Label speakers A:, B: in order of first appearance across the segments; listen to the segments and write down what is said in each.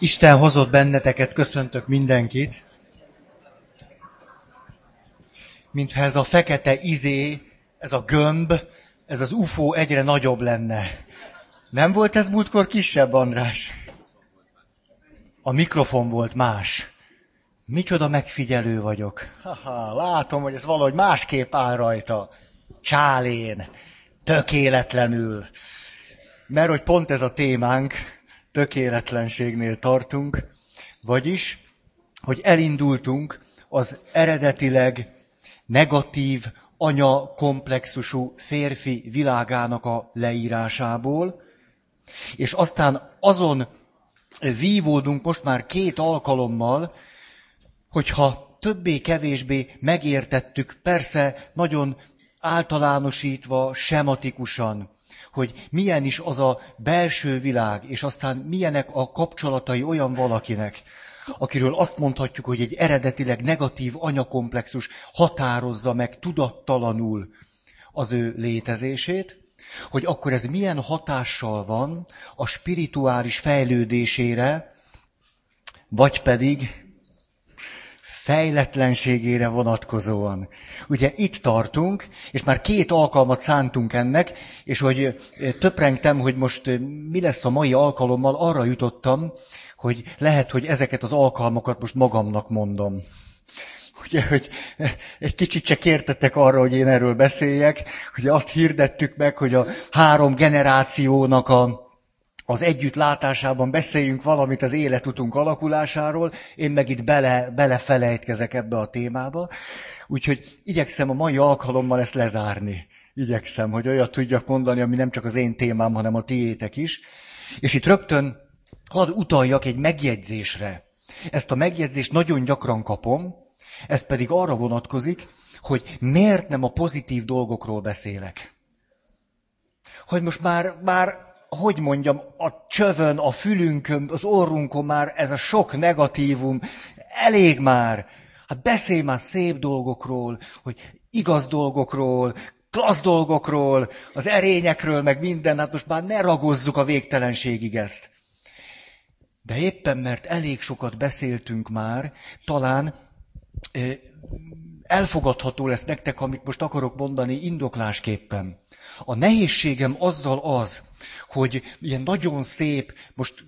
A: Isten hozott benneteket, köszöntök mindenkit. Mintha ez a fekete izé, ez a gömb, ez az UFO egyre nagyobb lenne. Nem volt ez múltkor kisebb, András? A mikrofon volt más. Micsoda megfigyelő vagyok. Haha, látom, hogy ez valahogy másképp áll rajta. Csálén. Tökéletlenül. Mert hogy pont ez a témánk, tökéletlenségnél tartunk, vagyis, hogy elindultunk az eredetileg negatív, anya komplexusú férfi világának a leírásából, és aztán azon vívódunk most már két alkalommal, hogyha többé-kevésbé megértettük, persze nagyon általánosítva, sematikusan, hogy milyen is az a belső világ, és aztán milyenek a kapcsolatai olyan valakinek, akiről azt mondhatjuk, hogy egy eredetileg negatív anyakomplexus határozza meg tudattalanul az ő létezését, hogy akkor ez milyen hatással van a spirituális fejlődésére, vagy pedig fejletlenségére vonatkozóan. Ugye itt tartunk, és már két alkalmat szántunk ennek, és hogy töprengtem, hogy most mi lesz a mai alkalommal, arra jutottam, hogy lehet, hogy ezeket az alkalmakat most magamnak mondom. Ugye, hogy egy kicsit csak értettek arra, hogy én erről beszéljek. Ugye azt hirdettük meg, hogy a három generációnak a, az együttlátásában beszéljünk valamit az életutunk alakulásáról, én meg itt bele, belefelejtkezek ebbe a témába. Úgyhogy igyekszem a mai alkalommal ezt lezárni. Igyekszem, hogy olyat tudjak mondani, ami nem csak az én témám, hanem a tiétek is. És itt rögtön hadd utaljak egy megjegyzésre. Ezt a megjegyzést nagyon gyakran kapom, ez pedig arra vonatkozik, hogy miért nem a pozitív dolgokról beszélek. Hogy most már, már hogy mondjam, a csövön, a fülünkön, az orrunkon már ez a sok negatívum, elég már. Hát beszélj már szép dolgokról, hogy igaz dolgokról, klassz dolgokról, az erényekről, meg minden, hát most már ne ragozzuk a végtelenségig ezt. De éppen mert elég sokat beszéltünk már, talán elfogadható lesz nektek, amit most akarok mondani indoklásképpen. A nehézségem azzal az, hogy ilyen nagyon szép, most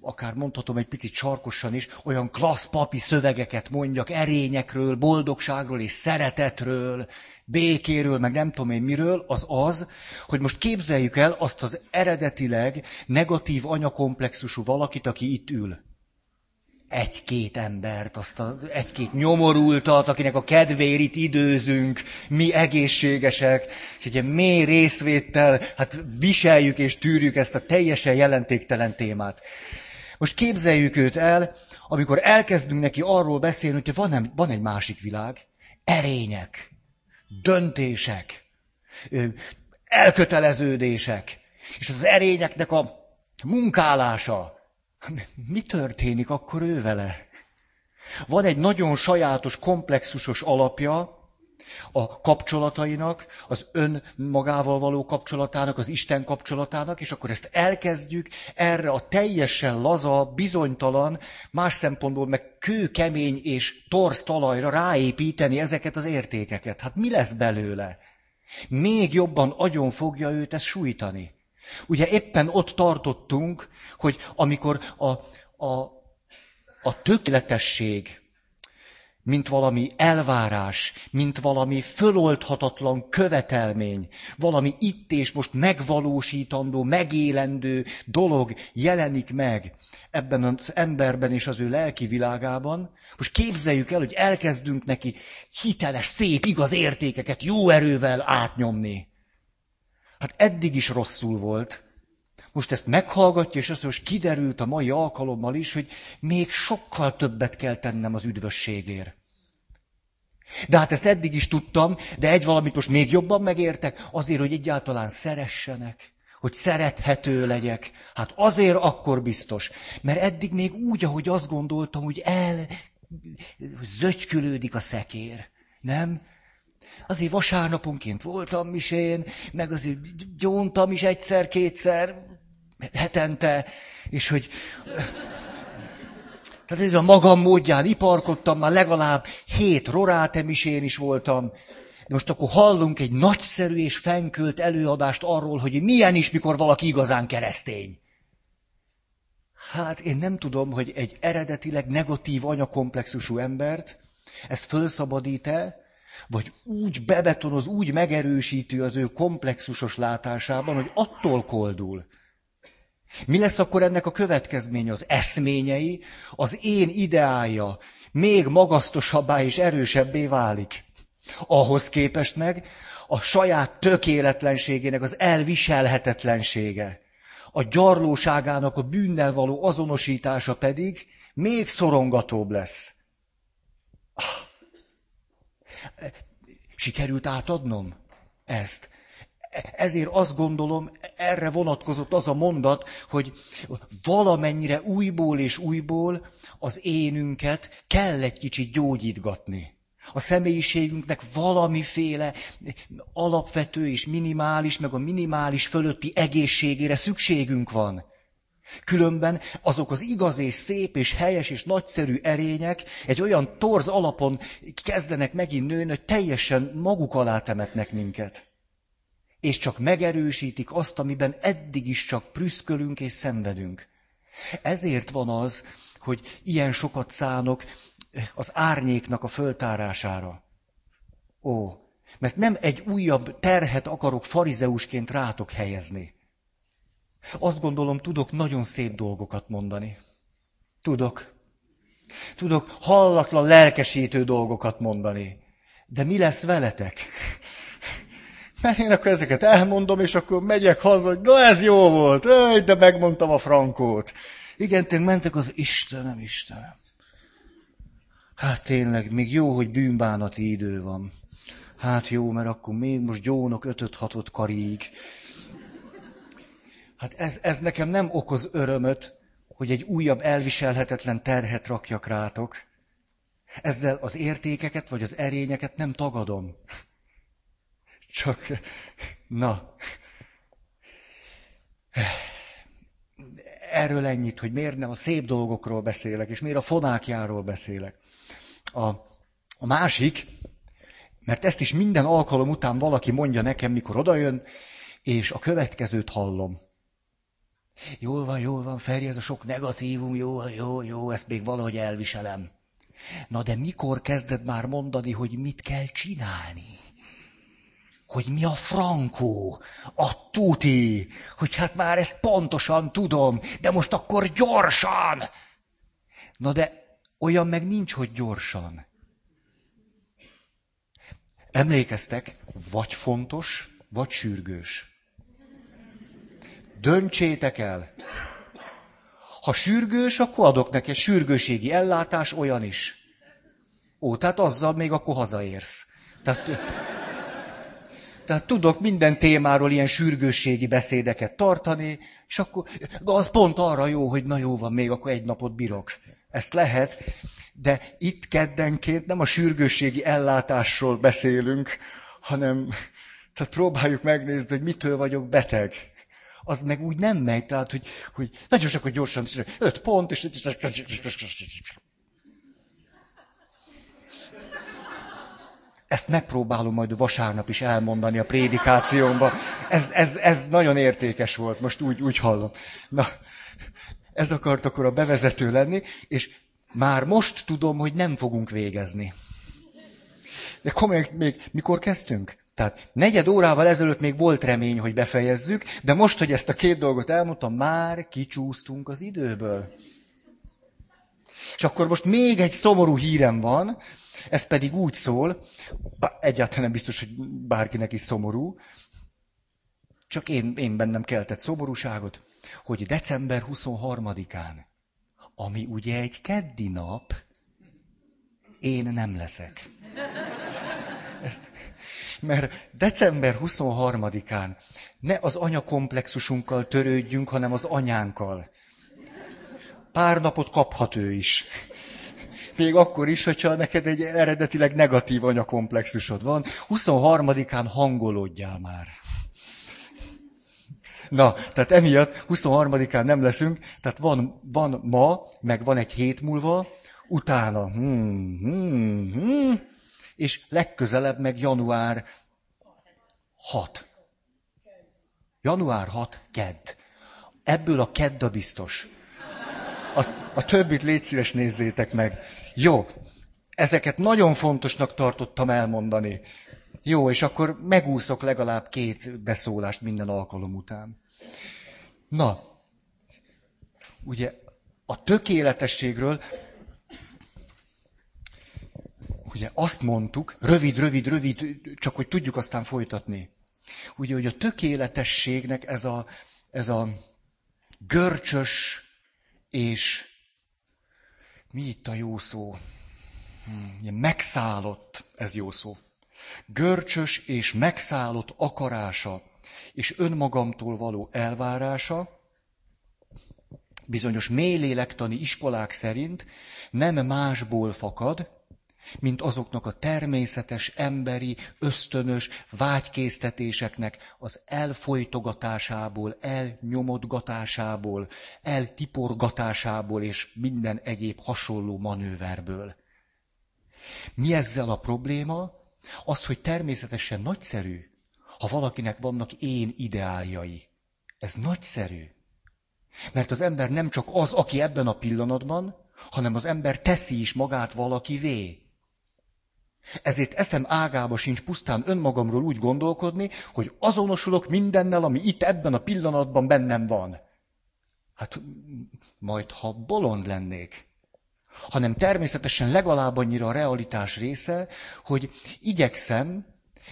A: akár mondhatom egy picit sarkosan is, olyan klassz papi szövegeket mondjak erényekről, boldogságról és szeretetről, békéről, meg nem tudom én miről, az az, hogy most képzeljük el azt az eredetileg negatív anyakomplexusú valakit, aki itt ül egy-két embert, azt a, egy-két nyomorultat, akinek a kedvéért itt időzünk, mi egészségesek, és egy ilyen mély részvéttel, hát viseljük és tűrjük ezt a teljesen jelentéktelen témát. Most képzeljük őt el, amikor elkezdünk neki arról beszélni, hogy van, van egy másik világ, erények, döntések, elköteleződések, és az erényeknek a munkálása, mi történik akkor ő vele? Van egy nagyon sajátos, komplexusos alapja a kapcsolatainak, az ön magával való kapcsolatának, az Isten kapcsolatának, és akkor ezt elkezdjük erre a teljesen laza, bizonytalan, más szempontból meg kőkemény és torz talajra ráépíteni ezeket az értékeket. Hát mi lesz belőle? Még jobban agyon fogja őt ez sújtani. Ugye éppen ott tartottunk, hogy amikor a, a, a tökéletesség, mint valami elvárás, mint valami föloldhatatlan követelmény, valami itt és most megvalósítandó, megélendő dolog jelenik meg ebben az emberben és az ő lelki világában. Most képzeljük el, hogy elkezdünk neki hiteles, szép, igaz értékeket jó erővel átnyomni. Hát eddig is rosszul volt. Most ezt meghallgatja, és azt most kiderült a mai alkalommal is, hogy még sokkal többet kell tennem az üdvösségért. De hát ezt eddig is tudtam, de egy valamit most még jobban megértek, azért, hogy egyáltalán szeressenek, hogy szerethető legyek. Hát azért akkor biztos. Mert eddig még úgy, ahogy azt gondoltam, hogy el zögykülődik a szekér. Nem? Azért vasárnaponként voltam misén, meg azért gyóntam is egyszer-kétszer, hetente, és hogy Tehát ez a magam módján iparkodtam, már legalább hét rorátem is én is voltam. De most akkor hallunk egy nagyszerű és fenkölt előadást arról, hogy milyen is, mikor valaki igazán keresztény. Hát én nem tudom, hogy egy eredetileg negatív anyakomplexusú embert, ezt fölszabadít-e, vagy úgy bebetonoz, úgy megerősíti az ő komplexusos látásában, hogy attól koldul. Mi lesz akkor ennek a következménye? Az eszményei, az én ideája még magasztosabbá és erősebbé válik. Ahhoz képest meg a saját tökéletlenségének az elviselhetetlensége, a gyarlóságának a bűnnel való azonosítása pedig még szorongatóbb lesz. Sikerült átadnom ezt? Ezért azt gondolom, erre vonatkozott az a mondat, hogy valamennyire újból és újból az énünket kell egy kicsit gyógyítgatni. A személyiségünknek valamiféle alapvető és minimális, meg a minimális fölötti egészségére szükségünk van. Különben azok az igaz és szép és helyes és nagyszerű erények egy olyan torz alapon kezdenek megint nőni, hogy teljesen maguk alá temetnek minket. És csak megerősítik azt, amiben eddig is csak prüszkölünk és szenvedünk. Ezért van az, hogy ilyen sokat szánok az árnyéknak a föltárására. Ó, mert nem egy újabb terhet akarok farizeusként rátok helyezni. Azt gondolom, tudok nagyon szép dolgokat mondani. Tudok. Tudok hallatlan, lelkesítő dolgokat mondani. De mi lesz veletek? Mert én akkor ezeket elmondom, és akkor megyek haza, hogy na ez jó volt, Öj, de megmondtam a frankót. Igen, tényleg mentek az Istenem, Istenem. Hát tényleg, még jó, hogy bűnbánati idő van. Hát jó, mert akkor még most gyónok ötöt hatot karig. Hát ez, ez nekem nem okoz örömöt, hogy egy újabb elviselhetetlen terhet rakjak rátok. Ezzel az értékeket vagy az erényeket nem tagadom. Csak, na. Erről ennyit, hogy miért nem a szép dolgokról beszélek, és miért a fonákjáról beszélek. A, a másik, mert ezt is minden alkalom után valaki mondja nekem, mikor odajön, és a következőt hallom. Jól van, jól van, Feri, ez a sok negatívum, jó, jó, jó, ezt még valahogy elviselem. Na de mikor kezded már mondani, hogy mit kell csinálni? Hogy mi a frankó, a tuti, hogy hát már ezt pontosan tudom, de most akkor gyorsan. Na de olyan meg nincs, hogy gyorsan. Emlékeztek, vagy fontos, vagy sürgős. Döntsétek el. Ha sürgős, akkor adok neki egy sürgőségi ellátás, olyan is. Ó, tehát azzal még akkor hazaérsz. Tehát, tehát tudok minden témáról ilyen sürgősségi beszédeket tartani, és akkor az pont arra jó, hogy na jó van, még akkor egy napot bírok. Ezt lehet, de itt keddenként nem a sürgősségi ellátásról beszélünk, hanem tehát próbáljuk megnézni, hogy mitől vagyok beteg az meg úgy nem megy, tehát, hogy, hogy nagyon sok, hogy gyorsan, öt pont, és... Ezt megpróbálom majd vasárnap is elmondani a prédikációmban. Ez, ez, ez nagyon értékes volt, most úgy, úgy hallom. Na, ez akart akkor a bevezető lenni, és már most tudom, hogy nem fogunk végezni. De komolyan, még mikor kezdtünk? Tehát negyed órával ezelőtt még volt remény, hogy befejezzük, de most, hogy ezt a két dolgot elmondtam, már kicsúsztunk az időből. És akkor most még egy szomorú hírem van, ez pedig úgy szól, egyáltalán nem biztos, hogy bárkinek is szomorú, csak én, én bennem keltett szomorúságot, hogy december 23-án, ami ugye egy keddi nap, én nem leszek. Ez, mert december 23-án ne az anyakomplexusunkkal törődjünk, hanem az anyánkkal. Pár napot kaphat ő is. Még akkor is, hogyha neked egy eredetileg negatív anyakomplexusod van, 23-án hangolódjál már. Na, tehát emiatt 23-án nem leszünk, tehát van, van ma, meg van egy hét múlva, utána, hmm, hmm, hmm, és legközelebb meg január 6. Január 6, kedd. Ebből a kedd a biztos. A, a többit légy szíves nézzétek meg. Jó, ezeket nagyon fontosnak tartottam elmondani. Jó, és akkor megúszok legalább két beszólást minden alkalom után. Na, ugye a tökéletességről, ugye azt mondtuk, rövid, rövid, rövid, csak hogy tudjuk aztán folytatni. Ugye, hogy a tökéletességnek ez a, ez a görcsös és mi itt a jó szó? Hmm, megszállott, ez jó szó. Görcsös és megszállott akarása és önmagamtól való elvárása, bizonyos mélylélektani iskolák szerint nem másból fakad, mint azoknak a természetes, emberi, ösztönös vágykésztetéseknek az elfolytogatásából, elnyomodgatásából, eltiporgatásából és minden egyéb hasonló manőverből. Mi ezzel a probléma? Az, hogy természetesen nagyszerű, ha valakinek vannak én ideáljai. Ez nagyszerű. Mert az ember nem csak az, aki ebben a pillanatban, hanem az ember teszi is magát valakivé. Ezért eszem ágába sincs pusztán önmagamról úgy gondolkodni, hogy azonosulok mindennel, ami itt ebben a pillanatban bennem van. Hát majd, ha bolond lennék. Hanem természetesen legalább annyira a realitás része, hogy igyekszem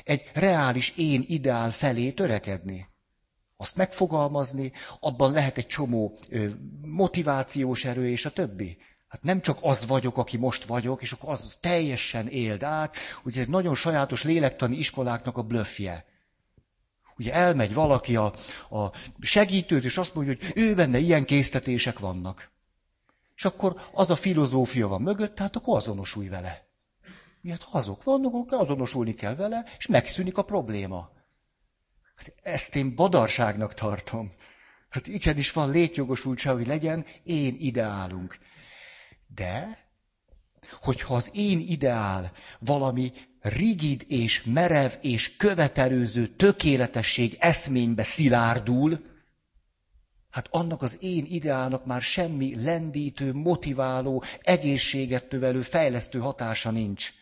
A: egy reális én ideál felé törekedni. Azt megfogalmazni, abban lehet egy csomó motivációs erő és a többi. Hát nem csak az vagyok, aki most vagyok, és akkor az teljesen éld át. Ugye ez egy nagyon sajátos lélektani iskoláknak a blöffje. Ugye elmegy valaki a, a segítőt, és azt mondja, hogy ő benne ilyen késztetések vannak. És akkor az a filozófia van mögött, tehát akkor azonosulj vele. Miért azok vannak, akkor azonosulni kell vele, és megszűnik a probléma. Hát ezt én badarságnak tartom. Hát igenis van létjogosultság, hogy legyen én ideálunk. De, hogyha az én ideál valami rigid és merev és követelőző tökéletesség eszménybe szilárdul, hát annak az én ideálnak már semmi lendítő, motiváló, egészséget növelő, fejlesztő hatása nincs.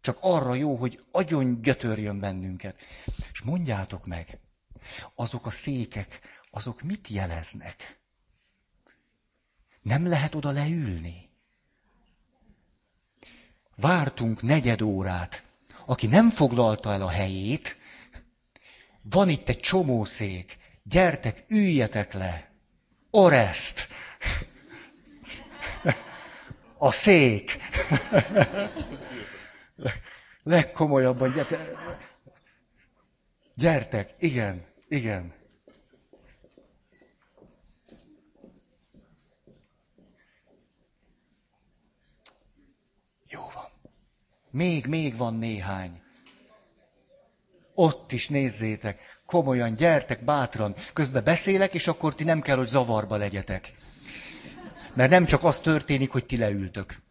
A: Csak arra jó, hogy agyon gyötörjön bennünket. És mondjátok meg, azok a székek, azok mit jeleznek? Nem lehet oda leülni. Vártunk negyed órát. Aki nem foglalta el a helyét, van itt egy csomó szék. Gyertek, üljetek le. Oreszt. A szék. Legkomolyabban, gyertek. Igen, igen. Még, még van néhány. Ott is nézzétek. Komolyan, gyertek, bátran. Közben beszélek, és akkor ti nem kell, hogy zavarba legyetek. Mert nem csak az történik, hogy ti leültök.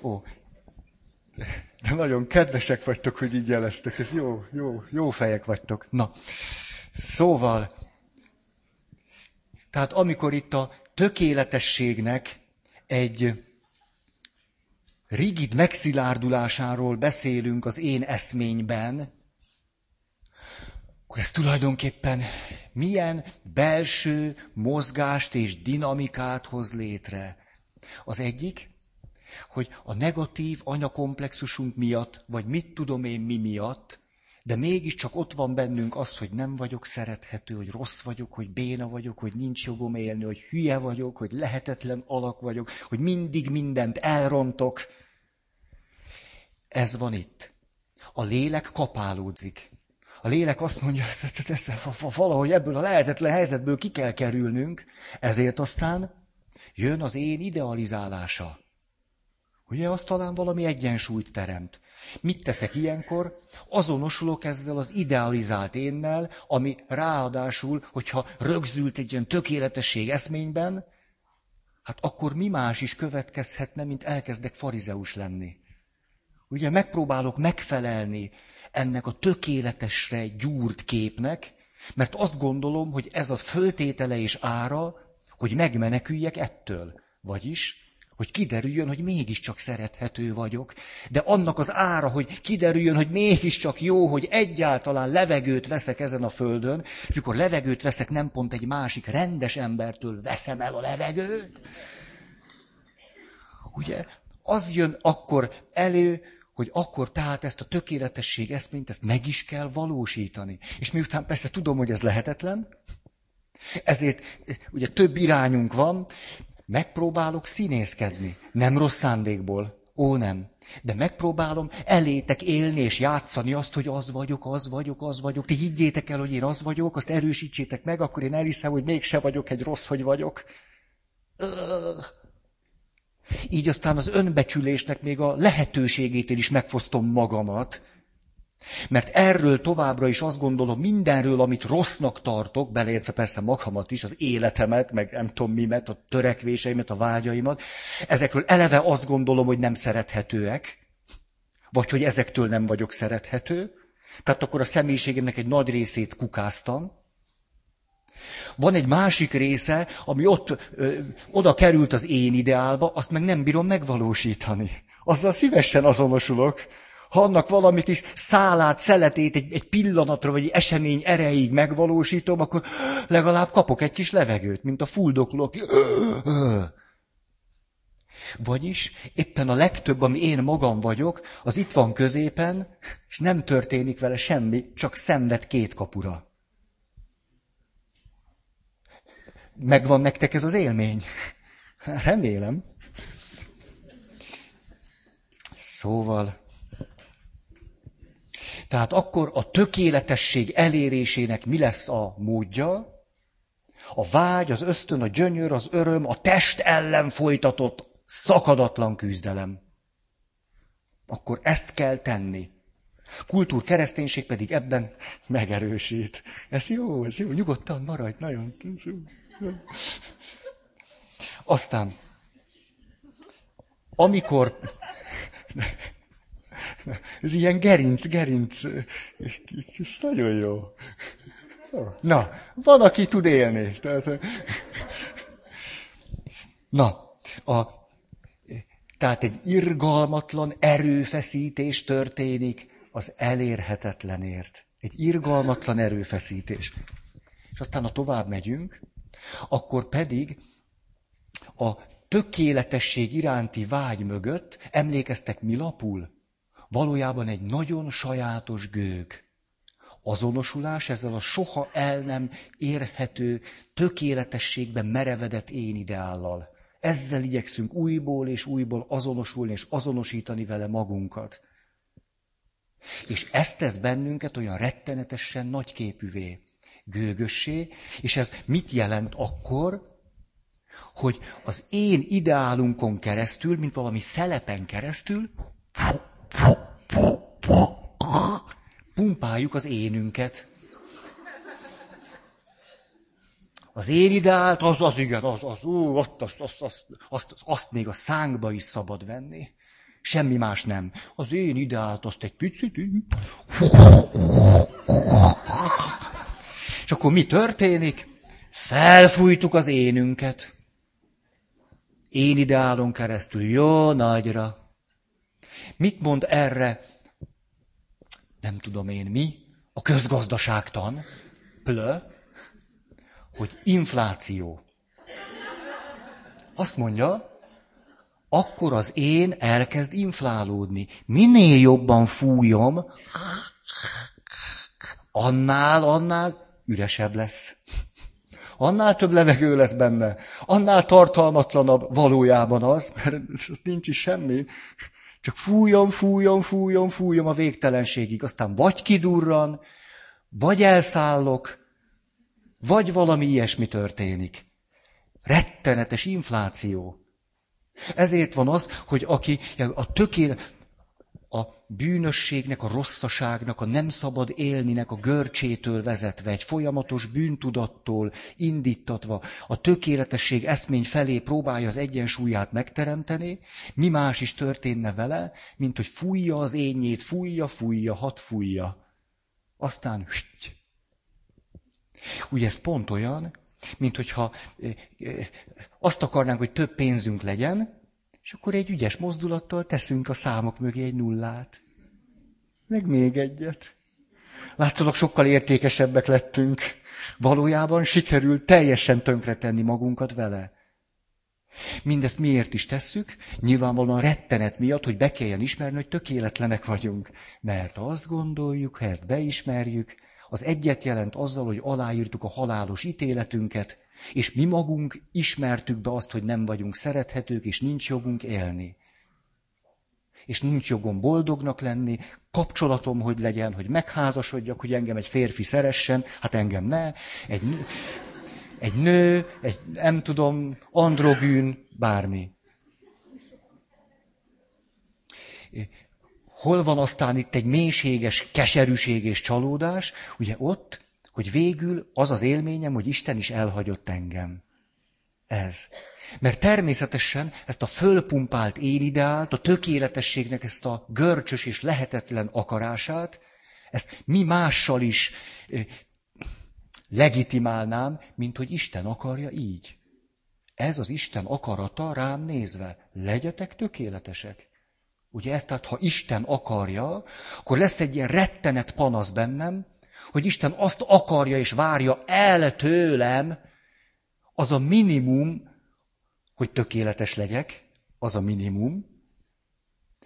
A: Ó, de nagyon kedvesek vagytok, hogy így jeleztek. Ez jó, jó, jó fejek vagytok. Na, szóval, tehát amikor itt a tökéletességnek egy rigid megszilárdulásáról beszélünk az én eszményben, akkor ez tulajdonképpen milyen belső mozgást és dinamikát hoz létre. Az egyik, hogy a negatív anyakomplexusunk miatt, vagy mit tudom én mi miatt, de mégiscsak ott van bennünk az, hogy nem vagyok szerethető, hogy rossz vagyok, hogy béna vagyok, hogy nincs jogom élni, hogy hülye vagyok, hogy lehetetlen alak vagyok, hogy mindig mindent elrontok. Ez van itt. A lélek kapálódzik. A lélek azt mondja, hogy valahogy ebből a lehetetlen helyzetből ki kell kerülnünk, ezért aztán jön az én idealizálása Ugye, az talán valami egyensúlyt teremt. Mit teszek ilyenkor? Azonosulok ezzel az idealizált énnel, ami ráadásul, hogyha rögzült egy ilyen tökéletesség eszményben, hát akkor mi más is következhetne, mint elkezdek farizeus lenni. Ugye megpróbálok megfelelni ennek a tökéletesre gyúrt képnek, mert azt gondolom, hogy ez az föltétele és ára, hogy megmeneküljek ettől. Vagyis, hogy kiderüljön, hogy mégiscsak szerethető vagyok, de annak az ára, hogy kiderüljön, hogy mégiscsak jó, hogy egyáltalán levegőt veszek ezen a földön, és amikor levegőt veszek, nem pont egy másik rendes embertől veszem el a levegőt. Ugye, az jön akkor elő, hogy akkor tehát ezt a tökéletesség eszményt, ezt meg is kell valósítani. És miután persze tudom, hogy ez lehetetlen, ezért ugye több irányunk van, megpróbálok színészkedni. Nem rossz szándékból. Ó, nem. De megpróbálom elétek élni és játszani azt, hogy az vagyok, az vagyok, az vagyok. Ti higgyétek el, hogy én az vagyok, azt erősítsétek meg, akkor én elhiszem, hogy mégse vagyok egy rossz, hogy vagyok. Így aztán az önbecsülésnek még a lehetőségétől is megfosztom magamat, mert erről továbbra is azt gondolom, mindenről, amit rossznak tartok, beleértve persze magamat is, az életemet, meg nem tudom mimet, a törekvéseimet, a vágyaimat, ezekről eleve azt gondolom, hogy nem szerethetőek, vagy hogy ezektől nem vagyok szerethető. Tehát akkor a személyiségemnek egy nagy részét kukáztam. Van egy másik része, ami ott ö, oda került az én ideálba, azt meg nem bírom megvalósítani. Azzal szívesen azonosulok, ha annak valami kis szálát, szeletét egy, egy pillanatra, vagy egy esemény erejéig megvalósítom, akkor legalább kapok egy kis levegőt, mint a fuldokló, aki... Vagyis éppen a legtöbb, ami én magam vagyok, az itt van középen, és nem történik vele semmi, csak szenved két kapura. Megvan nektek ez az élmény? Remélem. Szóval, tehát akkor a tökéletesség elérésének mi lesz a módja? A vágy, az ösztön, a gyönyör, az öröm, a test ellen folytatott szakadatlan küzdelem. Akkor ezt kell tenni. Kultúr kereszténység pedig ebben megerősít. Ez jó, ez jó, nyugodtan maradj, nagyon. Aztán, amikor ez ilyen gerinc, gerinc. Ez nagyon jó. Na, van, aki tud élni. Tehát, na, a, tehát egy irgalmatlan erőfeszítés történik az elérhetetlenért. Egy irgalmatlan erőfeszítés. És aztán, ha tovább megyünk, akkor pedig a tökéletesség iránti vágy mögött emlékeztek mi lapul? valójában egy nagyon sajátos gőg. Azonosulás ezzel a soha el nem érhető, tökéletességben merevedett én ideállal. Ezzel igyekszünk újból és újból azonosulni és azonosítani vele magunkat. És ezt tesz bennünket olyan rettenetesen nagyképűvé, gőgössé, és ez mit jelent akkor, hogy az én ideálunkon keresztül, mint valami szelepen keresztül, pumpáljuk az énünket. Az én ideált, az, az igen, az, az, ú, azt, azt, azt, azt, azt, azt még a szánkba is szabad venni. Semmi más nem. Az én ideált azt egy picit. És akkor mi történik? Felfújtuk az énünket. Én ideálon keresztül, jó nagyra. Mit mond erre nem tudom én mi, a közgazdaságtan, plö, hogy infláció. Azt mondja, akkor az én elkezd inflálódni. Minél jobban fújom, annál, annál üresebb lesz. Annál több levegő lesz benne, annál tartalmatlanabb valójában az, mert nincs is semmi. Csak fújom, fújom, fújom, fújom a végtelenségig. Aztán vagy kidurran, vagy elszállok, vagy valami ilyesmi történik. Rettenetes infláció. Ezért van az, hogy aki a tökéle, a bűnösségnek, a rosszaságnak, a nem szabad élninek a görcsétől vezetve, egy folyamatos bűntudattól indítatva, a tökéletesség eszmény felé próbálja az egyensúlyát megteremteni, mi más is történne vele, mint hogy fújja az ényét, fújja, fújja, hat fújja. Aztán, ugye ez pont olyan, mint hogyha azt akarnánk, hogy több pénzünk legyen, és akkor egy ügyes mozdulattal teszünk a számok mögé egy nullát. Meg még egyet. Látszólag sokkal értékesebbek lettünk. Valójában sikerült teljesen tönkretenni magunkat vele. Mindezt miért is tesszük? Nyilvánvalóan rettenet miatt, hogy be kelljen ismerni, hogy tökéletlenek vagyunk. Mert azt gondoljuk, ha ezt beismerjük, az egyet jelent azzal, hogy aláírtuk a halálos ítéletünket, és mi magunk ismertük be azt, hogy nem vagyunk szerethetők, és nincs jogunk élni. És nincs jogom boldognak lenni, kapcsolatom, hogy legyen, hogy megházasodjak, hogy engem egy férfi szeressen, hát engem ne, egy nő, egy nő, egy nem tudom, androgűn, bármi. Hol van aztán itt egy mélységes keserűség és csalódás? Ugye ott, hogy végül az az élményem, hogy Isten is elhagyott engem. Ez. Mert természetesen ezt a fölpumpált énideált, a tökéletességnek ezt a görcsös és lehetetlen akarását, ezt mi mással is legitimálnám, mint hogy Isten akarja így. Ez az Isten akarata rám nézve. Legyetek tökéletesek. Ugye ezt, tehát ha Isten akarja, akkor lesz egy ilyen rettenet panasz bennem, hogy Isten azt akarja és várja el tőlem, az a minimum, hogy tökéletes legyek, az a minimum,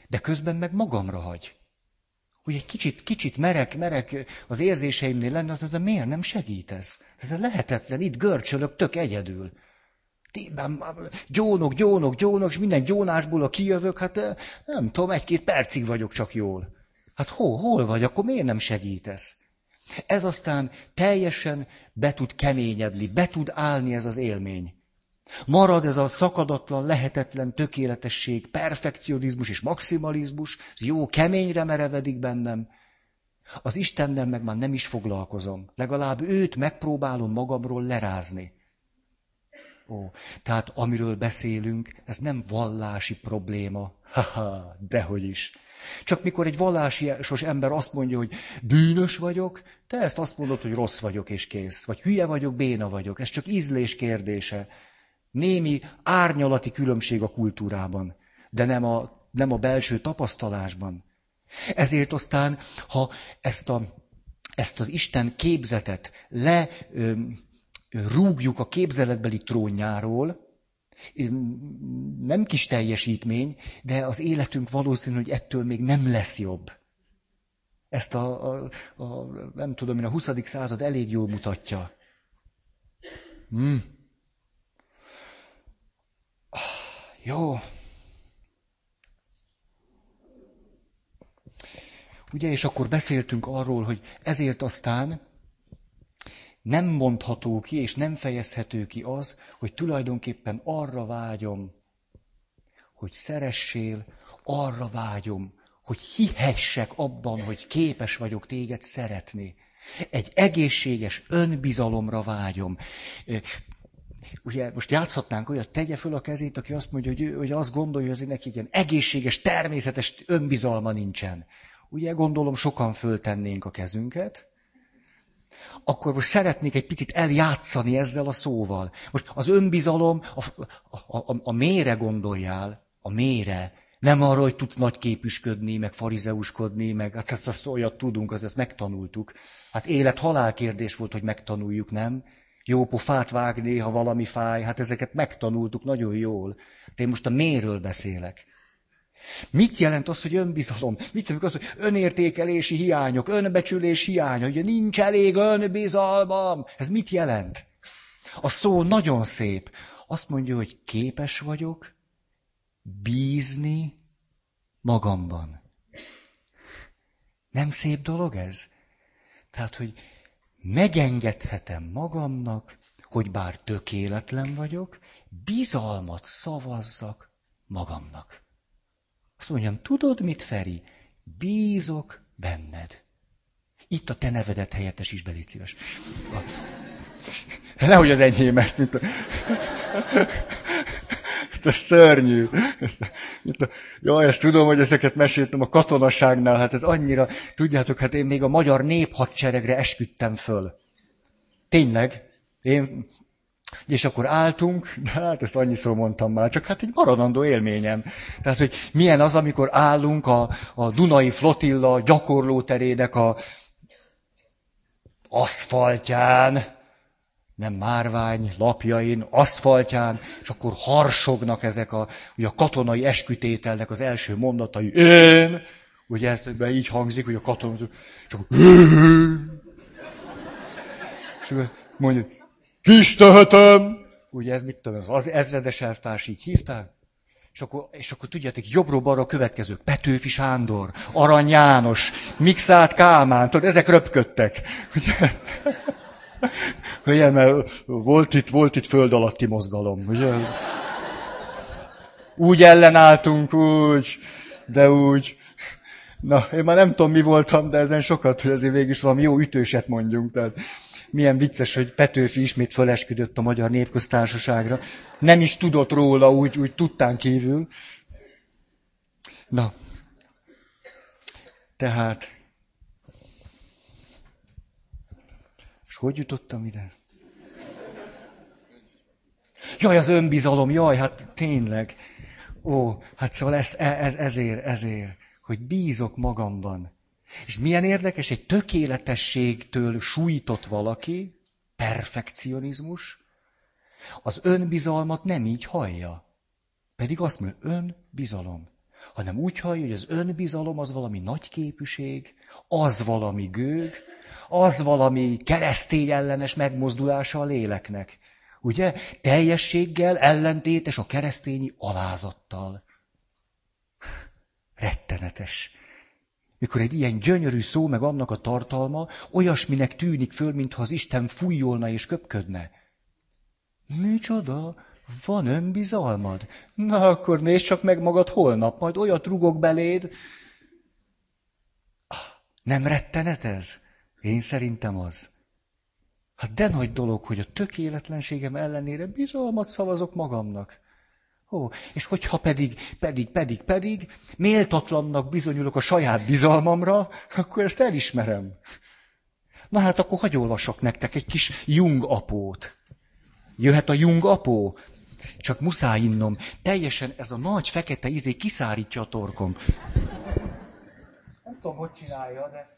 A: de közben meg magamra hagy. Hogy egy kicsit, kicsit merek, merek az érzéseimnél lenni, az de miért nem segít ez? Ez lehetetlen, itt görcsölök tök egyedül. Gyónok, gyónok, gyónok, és minden gyónásból a kijövök, hát eh, nem tudom, egy-két percig vagyok csak jól. Hát hol, hol vagy, akkor miért nem segítesz? Ez aztán teljesen be tud keményedni, be tud állni ez az élmény. Marad ez a szakadatlan, lehetetlen tökéletesség, perfekcionizmus és maximalizmus, ez jó, keményre merevedik bennem. Az Istennel meg már nem is foglalkozom. Legalább őt megpróbálom magamról lerázni. Ó, tehát amiről beszélünk, ez nem vallási probléma. Haha, dehogy is. Csak mikor egy vallásos ember azt mondja, hogy bűnös vagyok, te ezt azt mondod, hogy rossz vagyok és kész. Vagy hülye vagyok, béna vagyok. Ez csak ízlés kérdése. Némi árnyalati különbség a kultúrában, de nem a, nem a belső tapasztalásban. Ezért aztán, ha ezt, a, ezt az Isten képzetet le rúgjuk a képzeletbeli trónjáról, nem kis teljesítmény, de az életünk valószínű, hogy ettől még nem lesz jobb. Ezt a, a, a nem tudom én, a 20. század elég jól mutatja. Hmm. Jó. Ugye, és akkor beszéltünk arról, hogy ezért aztán nem mondható ki és nem fejezhető ki az, hogy tulajdonképpen arra vágyom, hogy szeressél, arra vágyom, hogy hihessek abban, hogy képes vagyok téged szeretni. Egy egészséges önbizalomra vágyom. Ugye most játszhatnánk olyat, tegye föl a kezét, aki azt mondja, hogy, hogy azt gondolja, hogy neki ilyen egészséges, természetes önbizalma nincsen. Ugye gondolom sokan föltennénk a kezünket, akkor most szeretnék egy picit eljátszani ezzel a szóval. Most az önbizalom, a, a, a, a mére gondoljál, a mére. Nem arra, hogy tudsz nagy képüsködni, meg farizeuskodni, meg hát ezt, azt olyat tudunk, az ezt megtanultuk. Hát élet-halál kérdés volt, hogy megtanuljuk, nem? Jó pofát vágni, ha valami fáj, hát ezeket megtanultuk nagyon jól. Hát én most a méről beszélek. Mit jelent az, hogy önbizalom? Mit jelent az, hogy önértékelési hiányok, önbecsülés hiánya, hogy nincs elég önbizalmam? Ez mit jelent? A szó nagyon szép. Azt mondja, hogy képes vagyok bízni magamban. Nem szép dolog ez? Tehát, hogy megengedhetem magamnak, hogy bár tökéletlen vagyok, bizalmat szavazzak magamnak. Azt mondjam, tudod mit, Feri? Bízok benned. Itt a te nevedet helyettes is belégy szíves. A... Nehogy az enyhémet, mint a... Ez szörnyű. Ez, mint a... Jaj, ezt tudom, hogy ezeket meséltem a katonaságnál, hát ez annyira, tudjátok, hát én még a magyar néphadseregre esküdtem föl. Tényleg, én és akkor álltunk, de hát ezt annyiszor mondtam már, csak hát egy maradandó élményem. Tehát, hogy milyen az, amikor állunk a, a Dunai Flotilla gyakorlóterének a aszfaltján, nem márvány lapjain, aszfaltján, és akkor harsognak ezek a, ugye a katonai eskütételnek az első mondatai. Én! Ugye ez így hangzik, hogy a katonai, akkor, és akkor mondjuk, Kis tehetem! Ugye ez mit tudom, az ezredes elvtárs így hívták? És akkor, és akkor tudjátok, jobbról-balra a következők. Petőfi Sándor, Arany János, Mixát Kálmán, tudod, ezek röpködtek. Ugye? Ugye, mert volt itt, volt itt föld alatti mozgalom. Ugye? Úgy ellenálltunk, úgy, de úgy. Na, én már nem tudom, mi voltam, de ezen sokat, hogy azért végig is valami jó ütőset mondjunk. Tehát milyen vicces, hogy Petőfi ismét fölesküdött a Magyar Népköztársaságra. Nem is tudott róla, úgy, úgy tudtán kívül. Na, tehát, és hogy jutottam ide? Jaj, az önbizalom, jaj, hát tényleg. Ó, hát szóval ezt, e, ez, ezért, ezért, hogy bízok magamban. És milyen érdekes, egy tökéletességtől sújtott valaki, perfekcionizmus, az önbizalmat nem így hallja. Pedig azt mondja, önbizalom. Hanem úgy hallja, hogy az önbizalom az valami nagy képűség, az valami gőg, az valami keresztény ellenes megmozdulása a léleknek. Ugye? Teljességgel ellentétes a keresztényi alázattal. Rettenetes mikor egy ilyen gyönyörű szó, meg annak a tartalma, olyasminek tűnik föl, mintha az Isten fújolna és köpködne. Micsoda? Van önbizalmad? Na, akkor nézd csak meg magad holnap, majd olyat rugok beléd. Ah, nem rettenet ez? Én szerintem az. Hát de nagy dolog, hogy a tökéletlenségem ellenére bizalmat szavazok magamnak. Ó, és hogyha pedig, pedig, pedig, pedig méltatlannak bizonyulok a saját bizalmamra, akkor ezt elismerem. Na hát akkor hagyj olvasok nektek egy kis Jung apót. Jöhet a Jung apó? Csak muszáj innom. Teljesen ez a nagy fekete izé kiszárítja a torkom. Nem tudom, hogy csinálja, de...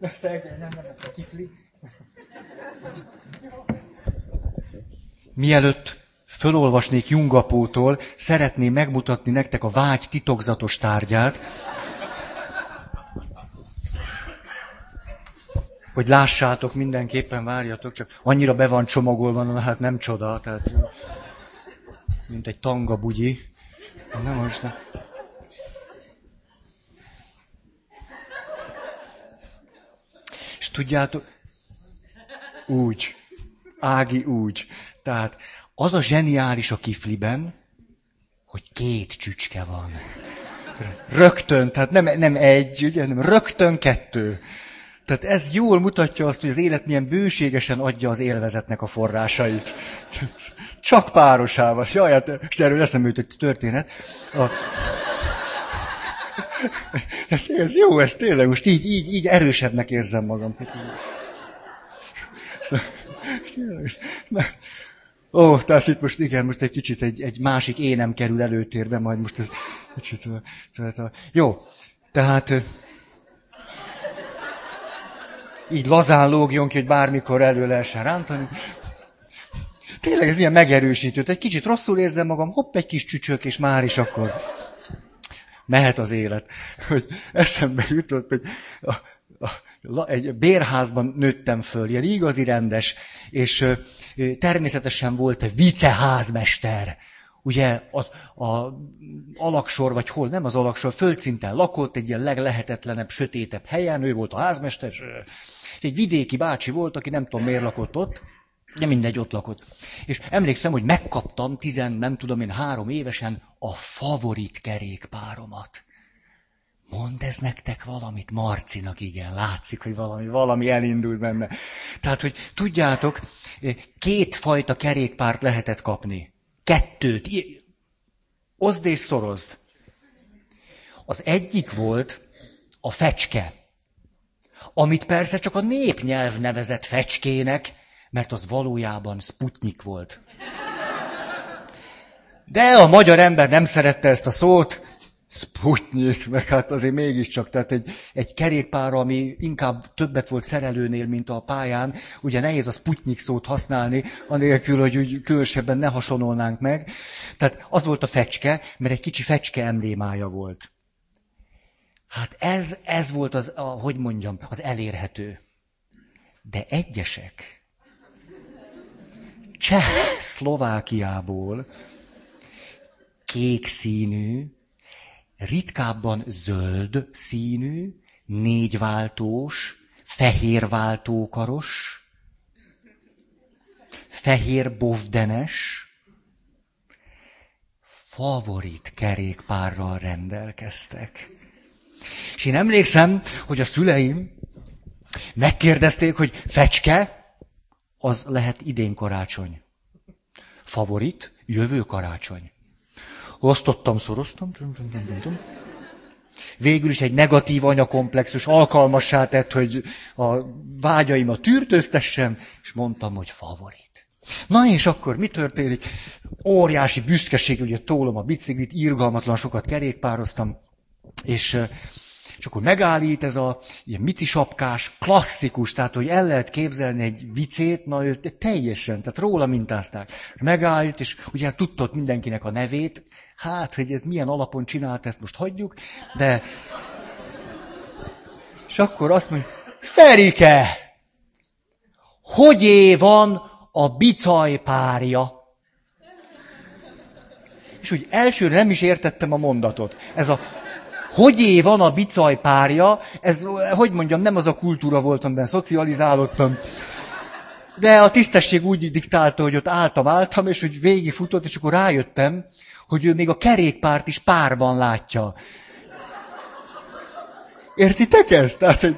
A: Szegény, nem, nem, a kifli. Mielőtt fölolvasnék Jungapótól, szeretném megmutatni nektek a vágy titokzatos tárgyát, hogy lássátok, mindenképpen várjatok, csak annyira be van csomagolva, hát nem csoda, tehát mint egy tanga bugyi. Nem most, Tudjátok? Úgy. Ági úgy. Tehát az a zseniális a kifliben, hogy két csücske van. Rögtön, tehát nem, nem egy, ugye, hanem rögtön kettő. Tehát ez jól mutatja azt, hogy az élet milyen bőségesen adja az élvezetnek a forrásait. Csak párosával. Jaj, hát, és erről eszembe jutott történet. A... Hát ez jó, ez tényleg, most így, így, így erősebbnek érzem magam. Ó, tehát itt most igen, most egy kicsit egy, egy másik énem kerül előtérbe, majd most ez kicsit... Tehát, jó, tehát így lazán lógjon ki, hogy bármikor elő lehessen rántani. Tényleg ez ilyen megerősítő. Egy kicsit rosszul érzem magam, hopp, egy kis csücsök, és már is akkor mehet az élet. Hogy eszembe jutott, hogy a, a, egy bérházban nőttem föl, ilyen igazi rendes, és természetesen volt viceházmester. Ugye az a alaksor, vagy hol, nem az alaksor, földszinten lakott, egy ilyen leglehetetlenebb, sötétebb helyen, ő volt a házmester, egy vidéki bácsi volt, aki nem tudom miért lakott ott, de mindegy, ott lakott. És emlékszem, hogy megkaptam tizen, nem tudom én, három évesen a favorit kerékpáromat. Mond ez nektek valamit? Marcinak igen, látszik, hogy valami, valami elindult benne. Tehát, hogy tudjátok, két fajta kerékpárt lehetett kapni. Kettőt. Oszd és szorozd. Az egyik volt a fecske, amit persze csak a népnyelv nevezett fecskének, mert az valójában Sputnik volt. De a magyar ember nem szerette ezt a szót, Sputnik, meg hát azért mégiscsak, tehát egy, egy kerékpár, ami inkább többet volt szerelőnél, mint a pályán, ugye nehéz a Sputnik szót használni, anélkül, hogy úgy különösebben ne hasonolnánk meg. Tehát az volt a fecske, mert egy kicsi fecske emblémája volt. Hát ez, ez volt az, a, hogy mondjam, az elérhető. De egyesek, Cseh Szlovákiából kék színű, ritkábban zöld színű, négyváltós, fehérváltókaros, fehér bovdenes, favorit kerékpárral rendelkeztek. És én emlékszem, hogy a szüleim megkérdezték, hogy fecske, az lehet idén karácsony. Favorit, jövő karácsony. Osztottam, szoroztam. Végül is egy negatív anyakomplexus alkalmassá tett, hogy a vágyaimat tűrtőztessem, és mondtam, hogy favorit. Na és akkor mi történik? Óriási büszkeség, ugye tólom a biciklit, írgalmatlan sokat kerékpároztam, és és akkor megállít ez a ilyen mici sapkás, klasszikus, tehát hogy el lehet képzelni egy vicét, na ő teljesen, tehát róla mintázták. Megállít, és ugye tudtott mindenkinek a nevét, hát, hogy ez milyen alapon csinált, ezt most hagyjuk, de... És akkor azt mondja, Ferike, hogy van a bicaj párja? És úgy elsőre nem is értettem a mondatot. Ez a hogy van a bicaj párja, ez, hogy mondjam, nem az a kultúra volt, amiben szocializálódtam. De a tisztesség úgy diktálta, hogy ott álltam, álltam, és hogy végigfutott, és akkor rájöttem, hogy ő még a kerékpárt is párban látja. Értitek ezt? Tehát, hogy,